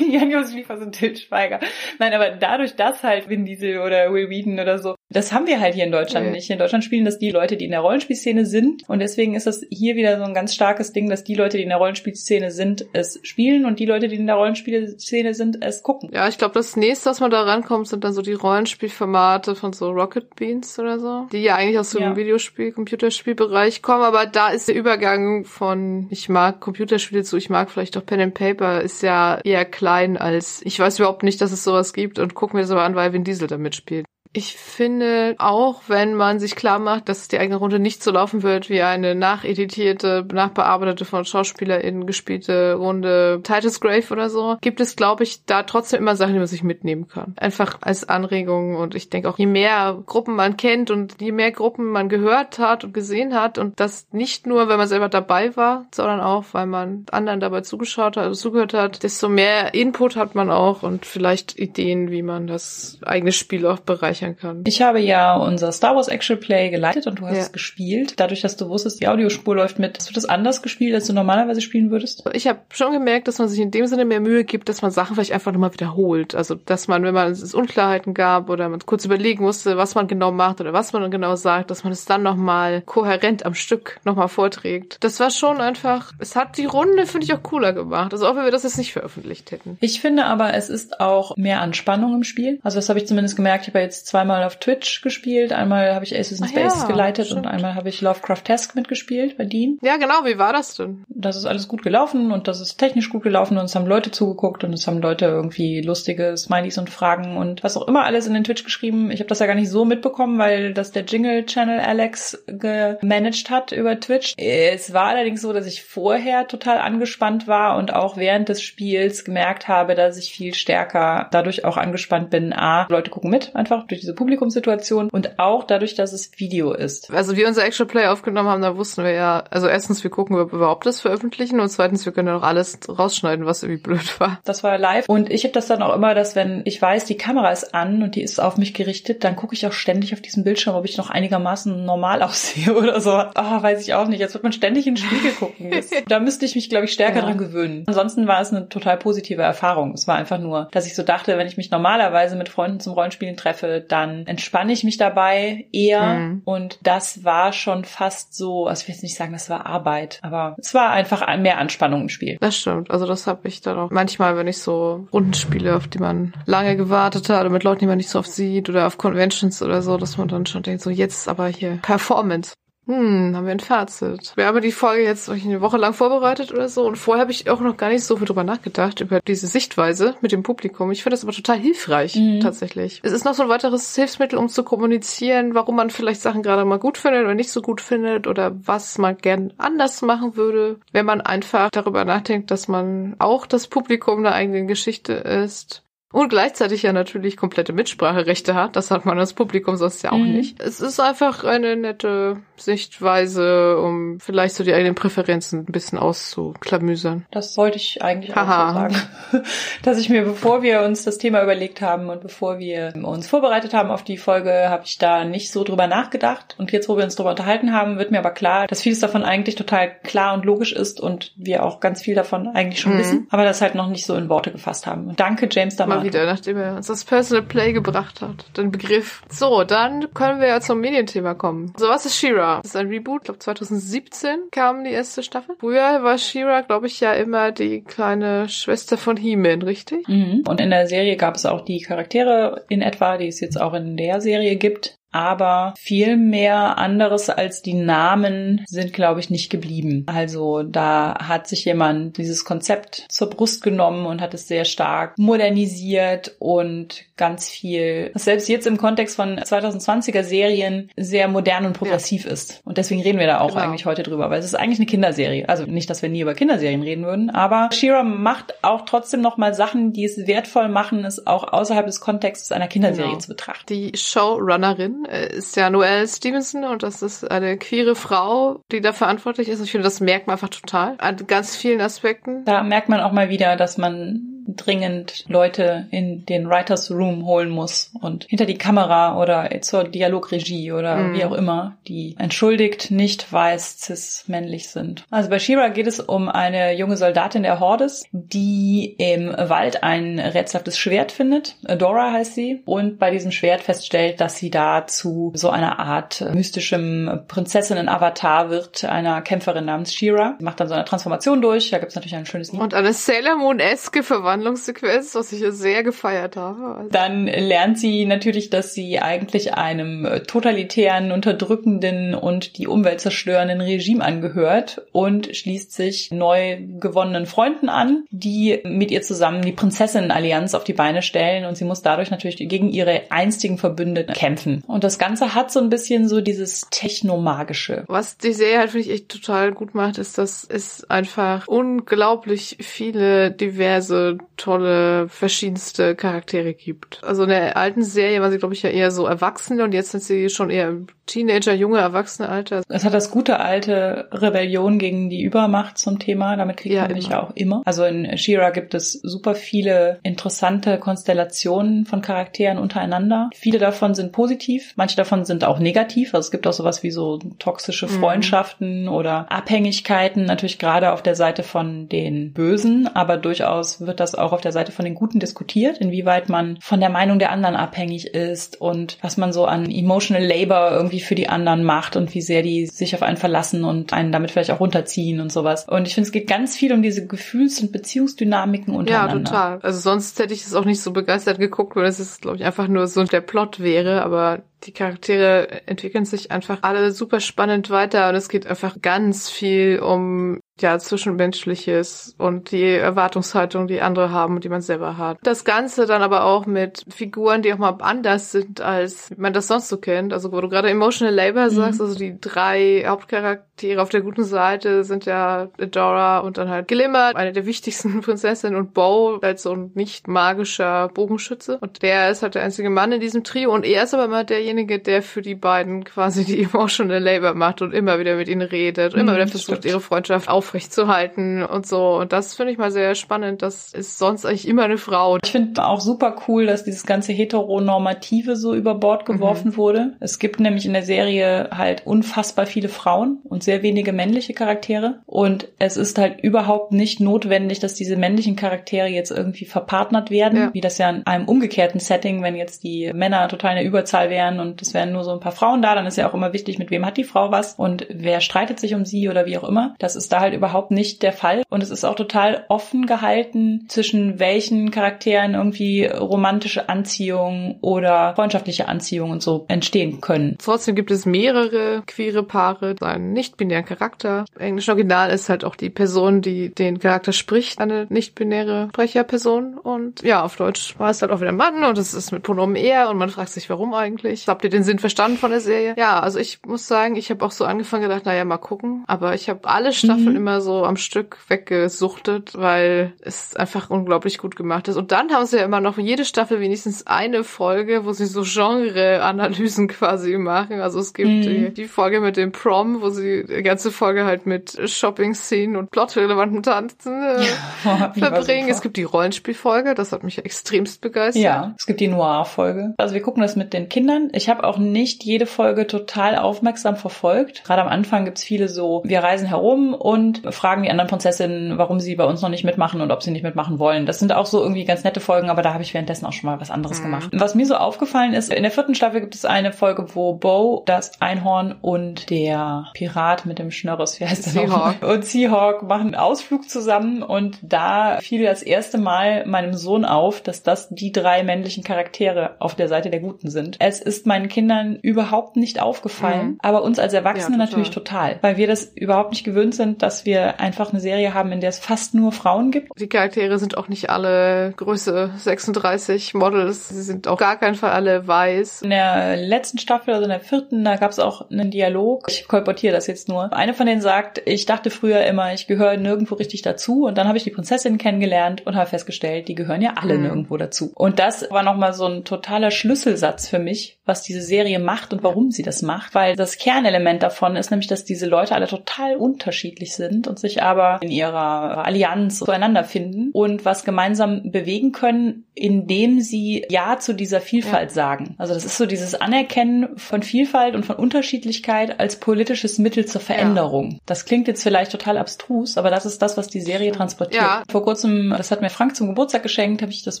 Speaker 1: Jan-Josef Liefers und Till Schweiger. Nein, aber dadurch, dass halt Vin Diesel oder Will Wheaton oder so, das haben wir halt hier in Deutschland nee. nicht. In Deutschland spielen das die Leute, die in der Rollenspielszene sind und deswegen ist das hier wieder so ein ganz starkes Ding, dass die Leute, die in der Rollenspielszene sind, es spielen und die Leute, die in der Rollenspielszene sind, es gucken.
Speaker 2: Ja, ich glaube, das nächste, was man da rankommt, sind dann so die Rollenspielformate von so Rocket Beans oder so, die ja eigentlich aus so einem ja. Videospiel, Computerspielbereich kommen, aber da ist der Übergang von ich mag Computerspiele zu ich mag vielleicht auch Pen and Paper ist ja eher klein als ich weiß überhaupt nicht, dass es sowas gibt und guck mir das aber an, weil Vin Diesel da mitspielt. Ich finde auch, wenn man sich klar macht, dass die eigene Runde nicht so laufen wird wie eine nacheditierte, nachbearbeitete von SchauspielerInnen gespielte Runde Titus Grave oder so, gibt es, glaube ich, da trotzdem immer Sachen, die man sich mitnehmen kann. Einfach als Anregung und ich denke auch, je mehr Gruppen man kennt und je mehr Gruppen man gehört hat und gesehen hat und das nicht nur, wenn man selber dabei war, sondern auch, weil man anderen dabei zugeschaut hat, also zugehört hat, desto mehr Input hat man auch und vielleicht Ideen, wie man das eigene Spiel auch bereichert speichern kann.
Speaker 1: Ich habe ja unser Star Wars Action Play geleitet und du hast ja. es gespielt. Dadurch, dass du wusstest, die Audiospur läuft mit. Hast du das anders gespielt, als du normalerweise spielen würdest?
Speaker 2: Ich habe schon gemerkt, dass man sich in dem Sinne mehr Mühe gibt, dass man Sachen vielleicht einfach nochmal wiederholt. Also, dass man, wenn man es Unklarheiten gab oder man kurz überlegen musste, was man genau macht oder was man genau sagt, dass man es dann nochmal kohärent am Stück nochmal vorträgt. Das war schon einfach, es hat die Runde, finde ich, auch cooler gemacht. Also auch wenn wir das jetzt nicht veröffentlicht hätten.
Speaker 1: Ich finde aber, es ist auch mehr Anspannung im Spiel. Also das habe ich zumindest gemerkt. Ich habe jetzt zweimal auf Twitch gespielt, einmal habe ich Aces in Space ja, geleitet stimmt. und einmal habe ich Lovecraft-Task mitgespielt bei Dean.
Speaker 2: Ja, genau, wie war das denn?
Speaker 1: Das ist alles gut gelaufen und das ist technisch gut gelaufen und es haben Leute zugeguckt und es haben Leute irgendwie lustige Smileys und Fragen und was auch immer alles in den Twitch geschrieben. Ich habe das ja gar nicht so mitbekommen, weil das der Jingle-Channel Alex gemanagt hat über Twitch. Es war allerdings so, dass ich vorher total angespannt war und auch während des Spiels gemerkt habe, dass ich viel stärker dadurch auch angespannt bin. A, Leute gucken mit, einfach durch diese Publikum Publikumssituation und auch dadurch, dass es Video ist.
Speaker 2: Also wir unser Extra Play aufgenommen haben, da wussten wir ja, also erstens, wir gucken, ob wir überhaupt das veröffentlichen und zweitens, wir können ja noch alles rausschneiden, was irgendwie blöd war.
Speaker 1: Das war live und ich habe das dann auch immer, dass wenn ich weiß, die Kamera ist an und die ist auf mich gerichtet, dann gucke ich auch ständig auf diesen Bildschirm, ob ich noch einigermaßen normal aussehe oder so. Oh, weiß ich auch nicht. Jetzt wird man ständig in den Spiegel gucken. Das, da müsste ich mich, glaube ich, stärker ja. dran gewöhnen. Ansonsten war es eine total positive Erfahrung. Es war einfach nur, dass ich so dachte, wenn ich mich normalerweise mit Freunden zum Rollenspielen treffe, dann entspanne ich mich dabei eher. Mhm. Und das war schon fast so, also ich will jetzt nicht sagen, das war Arbeit, aber es war einfach mehr Anspannung im Spiel.
Speaker 2: Das stimmt. Also das habe ich dann auch manchmal, wenn ich so Runden spiele, auf die man lange gewartet hat oder mit Leuten, die man nicht so oft sieht oder auf Conventions oder so, dass man dann schon denkt, so jetzt aber hier Performance. Hm, haben wir ein Fazit. Wir haben die Folge jetzt eine Woche lang vorbereitet oder so und vorher habe ich auch noch gar nicht so viel drüber nachgedacht, über diese Sichtweise mit dem Publikum. Ich finde das aber total hilfreich, mhm. tatsächlich. Es ist noch so ein weiteres Hilfsmittel, um zu kommunizieren, warum man vielleicht Sachen gerade mal gut findet oder nicht so gut findet oder was man gern anders machen würde, wenn man einfach darüber nachdenkt, dass man auch das Publikum einer eigenen Geschichte ist und gleichzeitig ja natürlich komplette Mitspracherechte hat. Das hat man als Publikum sonst ja auch mhm. nicht. Es ist einfach eine nette Sichtweise, um vielleicht so die eigenen Präferenzen ein bisschen auszuklamüsern.
Speaker 1: Das wollte ich eigentlich auch so sagen. Dass ich mir, bevor wir uns das Thema überlegt haben und bevor wir uns vorbereitet haben auf die Folge, habe ich da nicht so drüber nachgedacht. Und jetzt, wo wir uns drüber unterhalten haben, wird mir aber klar, dass vieles davon eigentlich total klar und logisch ist und wir auch ganz viel davon eigentlich schon mhm. wissen, aber das halt noch nicht so in Worte gefasst haben. Und danke, James, da
Speaker 2: wieder, nachdem er uns das Personal Play gebracht hat, den Begriff. So, dann können wir ja zum Medienthema kommen. So, was ist Shira? Das ist ein Reboot, ich glaube 2017 kam die erste Staffel. Früher war Shira, glaube ich, ja immer die kleine Schwester von He-Man, richtig?
Speaker 1: Mhm. Und in der Serie gab es auch die Charaktere in etwa, die es jetzt auch in der Serie gibt. Aber viel mehr anderes als die Namen sind, glaube ich, nicht geblieben. Also da hat sich jemand dieses Konzept zur Brust genommen und hat es sehr stark modernisiert und ganz viel, was selbst jetzt im Kontext von 2020er Serien sehr modern und progressiv ja. ist. Und deswegen reden wir da auch genau. eigentlich heute drüber, weil es ist eigentlich eine Kinderserie. Also nicht, dass wir nie über Kinderserien reden würden, aber Shira macht auch trotzdem noch mal Sachen, die es wertvoll machen, es auch außerhalb des Kontextes einer Kinderserie genau. zu betrachten.
Speaker 2: Die Showrunnerin äh, ist ja Noelle Stevenson und das ist eine queere Frau, die da verantwortlich ist. Ich finde, das merkt man einfach total an ganz vielen Aspekten.
Speaker 1: Da merkt man auch mal wieder, dass man dringend Leute in den Writers Room holen muss und hinter die Kamera oder zur Dialogregie oder mm. wie auch immer, die entschuldigt nicht weiß cis männlich sind. Also bei Shira geht es um eine junge Soldatin der Hordes, die im Wald ein rätselhaftes Schwert findet. Adora heißt sie und bei diesem Schwert feststellt, dass sie da zu so einer Art mystischem Prinzessinnen-Avatar wird, einer Kämpferin namens Shira. Sie macht dann so eine Transformation durch. Da gibt's natürlich ein schönes
Speaker 2: Lied. Und eine Sailor Moon-eske Verwandlung Verwandlungssequenz, was ich sehr gefeiert habe.
Speaker 1: Also Dann lernt sie natürlich, dass sie eigentlich einem äh, totalitären, unterdrückenden und die Umwelt zerstörenden Regime angehört und schließt sich neu gewonnenen Freunden an, die mit ihr zusammen die Prinzessinnenallianz auf die Beine stellen und sie muss dadurch natürlich gegen ihre einstigen Verbündeten kämpfen. Und das Ganze hat so ein bisschen so dieses Technomagische.
Speaker 2: Was die Serie halt, finde ich, echt total gut macht, ist, dass es einfach unglaublich viele diverse tolle, verschiedenste Charaktere gibt. Also in der alten Serie war sie, glaube ich, ja eher so Erwachsene und jetzt sind sie schon eher im Teenager, junge Erwachsene-Alter.
Speaker 1: Es hat das gute alte Rebellion gegen die Übermacht zum Thema. Damit kriegt ja, man mich ja auch immer. Also in Shira gibt es super viele interessante Konstellationen von Charakteren untereinander. Viele davon sind positiv, manche davon sind auch negativ. Also es gibt auch sowas wie so toxische mhm. Freundschaften mhm. oder Abhängigkeiten, natürlich gerade auf der Seite von den Bösen, aber durchaus wird das auch auf der Seite von den Guten diskutiert, inwieweit man von der Meinung der anderen abhängig ist und was man so an emotional labor irgendwie für die anderen macht und wie sehr die sich auf einen verlassen und einen damit vielleicht auch runterziehen und sowas. Und ich finde, es geht ganz viel um diese Gefühls- und Beziehungsdynamiken untereinander.
Speaker 2: Ja, total. Also sonst hätte ich es auch nicht so begeistert geguckt, weil es glaube ich, einfach nur so der Plot wäre, aber die Charaktere entwickeln sich einfach alle super spannend weiter und es geht einfach ganz viel um ja, Zwischenmenschliches und die Erwartungshaltung, die andere haben und die man selber hat. Das Ganze dann aber auch mit Figuren, die auch mal anders sind, als man das sonst so kennt. Also wo du gerade Emotional Labor mhm. sagst, also die drei Hauptcharaktere auf der guten Seite sind ja Adora und dann halt Glimmer, eine der wichtigsten Prinzessinnen und Bo als so ein nicht magischer Bogenschütze. Und der ist halt der einzige Mann in diesem Trio und er ist aber immer derjenige, der für die beiden quasi die Emotional Labor macht und immer wieder mit ihnen redet und immer mhm, wieder versucht, stimmt. ihre Freundschaft auf aufrechtzuhalten und so. Und das finde ich mal sehr spannend. Das ist sonst eigentlich immer eine Frau.
Speaker 1: Ich finde auch super cool, dass dieses ganze Heteronormative so über Bord geworfen mhm. wurde. Es gibt nämlich in der Serie halt unfassbar viele Frauen und sehr wenige männliche Charaktere. Und es ist halt überhaupt nicht notwendig, dass diese männlichen Charaktere jetzt irgendwie verpartnert werden, ja. wie das ja in einem umgekehrten Setting, wenn jetzt die Männer total in der Überzahl wären und es wären nur so ein paar Frauen da, dann ist ja auch immer wichtig, mit wem hat die Frau was und wer streitet sich um sie oder wie auch immer. Das ist da halt überhaupt nicht der Fall. Und es ist auch total offen gehalten, zwischen welchen Charakteren irgendwie romantische Anziehung oder freundschaftliche Anziehung und so entstehen können.
Speaker 2: Trotzdem gibt es mehrere queere Paare, einen nicht-binären Charakter. Im englischen Original ist halt auch die Person, die den Charakter spricht, eine nicht-binäre Sprecherperson. Und ja, auf Deutsch war es halt auch wieder Mann und es ist mit Pronomen er und man fragt sich, warum eigentlich. Habt ihr den Sinn verstanden von der Serie? Ja, also ich muss sagen, ich habe auch so angefangen gedacht, naja, mal gucken. Aber ich habe alle Staffeln mhm. immer immer so am Stück weggesuchtet, weil es einfach unglaublich gut gemacht ist. Und dann haben sie ja immer noch jede Staffel wenigstens eine Folge, wo sie so Genre-Analysen quasi machen. Also es gibt mhm. die, die, Folge mit dem Prom, wo sie die ganze Folge halt mit Shopping-Szenen und plotrelevanten Tanzen äh, ja, verbringen. Es gibt die Rollenspielfolge, das hat mich extremst begeistert.
Speaker 1: Ja, es gibt die Noir-Folge. Also wir gucken das mit den Kindern. Ich habe auch nicht jede Folge total aufmerksam verfolgt. Gerade am Anfang gibt's viele so, wir reisen herum und und fragen die anderen Prinzessinnen, warum sie bei uns noch nicht mitmachen und ob sie nicht mitmachen wollen. Das sind auch so irgendwie ganz nette Folgen, aber da habe ich währenddessen auch schon mal was anderes mhm. gemacht. Was mir so aufgefallen ist, in der vierten Staffel gibt es eine Folge, wo Bo, das Einhorn und der Pirat mit dem Schnörres, wie heißt der noch? Und Seahawk machen einen Ausflug zusammen und da fiel das erste Mal meinem Sohn auf, dass das die drei männlichen Charaktere auf der Seite der Guten sind. Es ist meinen Kindern überhaupt nicht aufgefallen, mhm. aber uns als Erwachsene ja, total. natürlich total, weil wir das überhaupt nicht gewöhnt sind, dass wir einfach eine Serie haben, in der es fast nur Frauen gibt.
Speaker 2: Die Charaktere sind auch nicht alle Größe 36 Models, sie sind auch gar keinen Fall alle weiß.
Speaker 1: In der letzten Staffel, also in der vierten, da gab es auch einen Dialog. Ich kolportiere das jetzt nur. Eine von denen sagt, ich dachte früher immer, ich gehöre nirgendwo richtig dazu und dann habe ich die Prinzessin kennengelernt und habe festgestellt, die gehören ja alle mhm. nirgendwo dazu. Und das war nochmal so ein totaler Schlüsselsatz für mich, was diese Serie macht und warum sie das macht, weil das Kernelement davon ist nämlich, dass diese Leute alle total unterschiedlich sind und sich aber in ihrer Allianz zueinander finden und was gemeinsam bewegen können, indem sie Ja zu dieser Vielfalt ja. sagen. Also das ist so dieses Anerkennen von Vielfalt und von Unterschiedlichkeit als politisches Mittel zur Veränderung. Ja. Das klingt jetzt vielleicht total abstrus, aber das ist das, was die Serie transportiert. Ja. Vor kurzem, das hat mir Frank zum Geburtstag geschenkt, habe ich das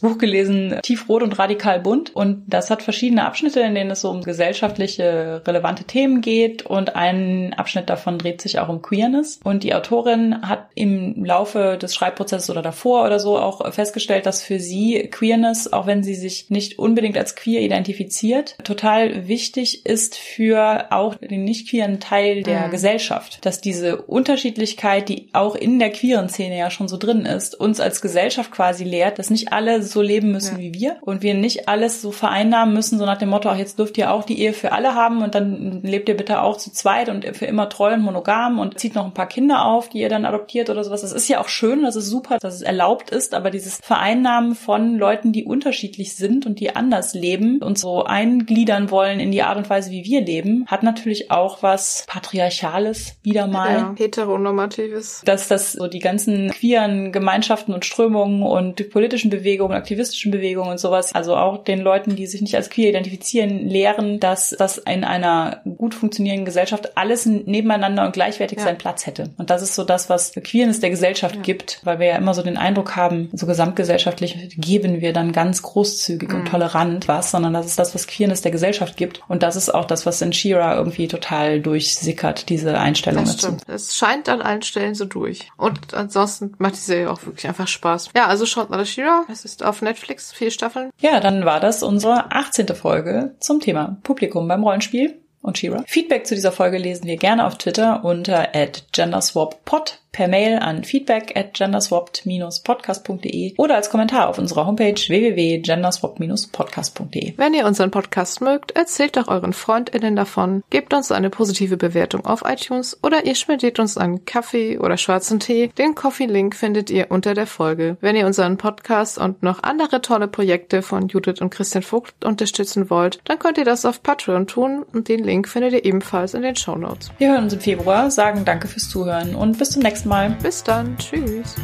Speaker 1: Buch gelesen, Tiefrot und radikal bunt und das hat verschiedene Abschnitte, in denen es so um gesellschaftliche relevante Themen geht und ein Abschnitt davon dreht sich auch um Queerness und die Autorin hat im Laufe des Schreibprozesses oder davor oder so auch festgestellt, dass für sie Queerness, auch wenn sie sich nicht unbedingt als queer identifiziert, total wichtig ist für auch den nicht queeren Teil der mhm. Gesellschaft, dass diese Unterschiedlichkeit, die auch in der queeren Szene ja schon so drin ist, uns als Gesellschaft quasi lehrt, dass nicht alle so leben müssen ja. wie wir und wir nicht alles so vereinnahmen müssen, so nach dem Motto, ach, jetzt dürft ihr auch die Ehe für alle haben und dann lebt ihr bitte auch zu zweit und für immer treu und monogam und zieht noch ein paar Kinder auf, die ihr dann adoptiert oder sowas. Das ist ja auch schön, das ist super, dass es erlaubt ist, aber dieses Vereinnahmen von Leuten, die unterschiedlich sind und die anders leben und so eingliedern wollen in die Art und Weise, wie wir leben, hat natürlich auch was Patriarchales wieder mal. Ja,
Speaker 2: heteronormatives.
Speaker 1: Dass das so die ganzen queeren Gemeinschaften und Strömungen und politischen Bewegungen, aktivistischen Bewegungen und sowas, also auch den Leuten, die sich nicht als queer identifizieren, lehren, dass das in einer gut funktionierenden Gesellschaft alles nebeneinander und gleichwertig ja. seinen Platz hätte. Und das ist so das, was Queerness der Gesellschaft ja. gibt, weil wir ja immer so den Eindruck haben, so gesamtgesellschaftlich geben wir dann ganz großzügig mhm. und tolerant was, sondern das ist das, was Queerness der Gesellschaft gibt. Und das ist auch das, was in Shira irgendwie total durchsickert, diese Einstellung das dazu.
Speaker 2: Es scheint an allen Stellen so durch. Und ansonsten macht die Serie auch wirklich einfach Spaß. Ja, also schaut mal Shira. Es ist auf Netflix, vier Staffeln.
Speaker 1: Ja, dann war das unsere 18. Folge zum Thema Publikum beim Rollenspiel und Shira. Feedback zu dieser Folge lesen wir gerne auf Twitter unter genderswappod per Mail an feedback at genderswapped-podcast.de oder als Kommentar auf unserer Homepage www.genderswapped-podcast.de.
Speaker 2: Wenn ihr unseren Podcast mögt, erzählt doch euren FreundInnen davon, gebt uns eine positive Bewertung auf iTunes oder ihr spendiert uns einen Kaffee oder schwarzen Tee. Den Coffee-Link findet ihr unter der Folge. Wenn ihr unseren Podcast und noch andere tolle Projekte von Judith und Christian Vogt unterstützen wollt, dann könnt ihr das auf Patreon tun und den Link findet ihr ebenfalls in den Show Notes.
Speaker 1: Wir hören uns im Februar, sagen danke fürs Zuhören und bis zum nächsten Mal nächsten Mal.
Speaker 2: Bis dann. Tschüss.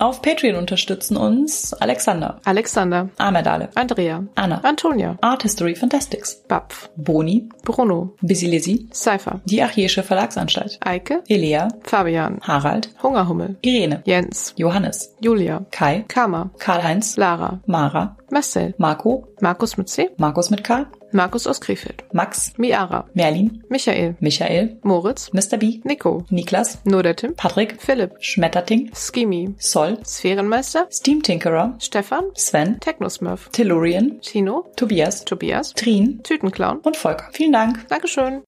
Speaker 1: Auf Patreon unterstützen uns Alexander,
Speaker 2: Alexander,
Speaker 1: Amerdale,
Speaker 2: Andrea,
Speaker 1: Anna,
Speaker 2: Antonia,
Speaker 1: Art History Fantastics,
Speaker 2: Bapf,
Speaker 1: Boni,
Speaker 2: Bruno,
Speaker 1: Bisilesi,
Speaker 2: Cypher,
Speaker 1: die Archäische Verlagsanstalt,
Speaker 2: Eike,
Speaker 1: Elea,
Speaker 2: Fabian,
Speaker 1: Harald,
Speaker 2: Hungerhummel,
Speaker 1: Irene,
Speaker 2: Jens,
Speaker 1: Johannes,
Speaker 2: Julia,
Speaker 1: Kai,
Speaker 2: Kama,
Speaker 1: Karl-Heinz,
Speaker 2: Lara,
Speaker 1: Mara,
Speaker 2: Marcel,
Speaker 1: Marco,
Speaker 2: Markus mit C,
Speaker 1: Markus mit K,
Speaker 2: Markus aus Krefeld,
Speaker 1: Max,
Speaker 2: Miara,
Speaker 1: Merlin,
Speaker 2: Michael,
Speaker 1: Michael,
Speaker 2: Moritz,
Speaker 1: Mr. B,
Speaker 2: Nico,
Speaker 1: Niklas,
Speaker 2: Nur der Tim,
Speaker 1: Patrick,
Speaker 2: Philipp,
Speaker 1: Schmetterting,
Speaker 2: Skimi,
Speaker 1: Sol,
Speaker 2: Sphärenmeister,
Speaker 1: Steam Tinkerer,
Speaker 2: Stefan,
Speaker 1: Sven,
Speaker 2: Technosmurf,
Speaker 1: Tellurian,
Speaker 2: Tino,
Speaker 1: Tobias,
Speaker 2: Tobias,
Speaker 1: Trin
Speaker 2: Tütenclown.
Speaker 1: Und Volker. Vielen Dank.
Speaker 2: Dankeschön.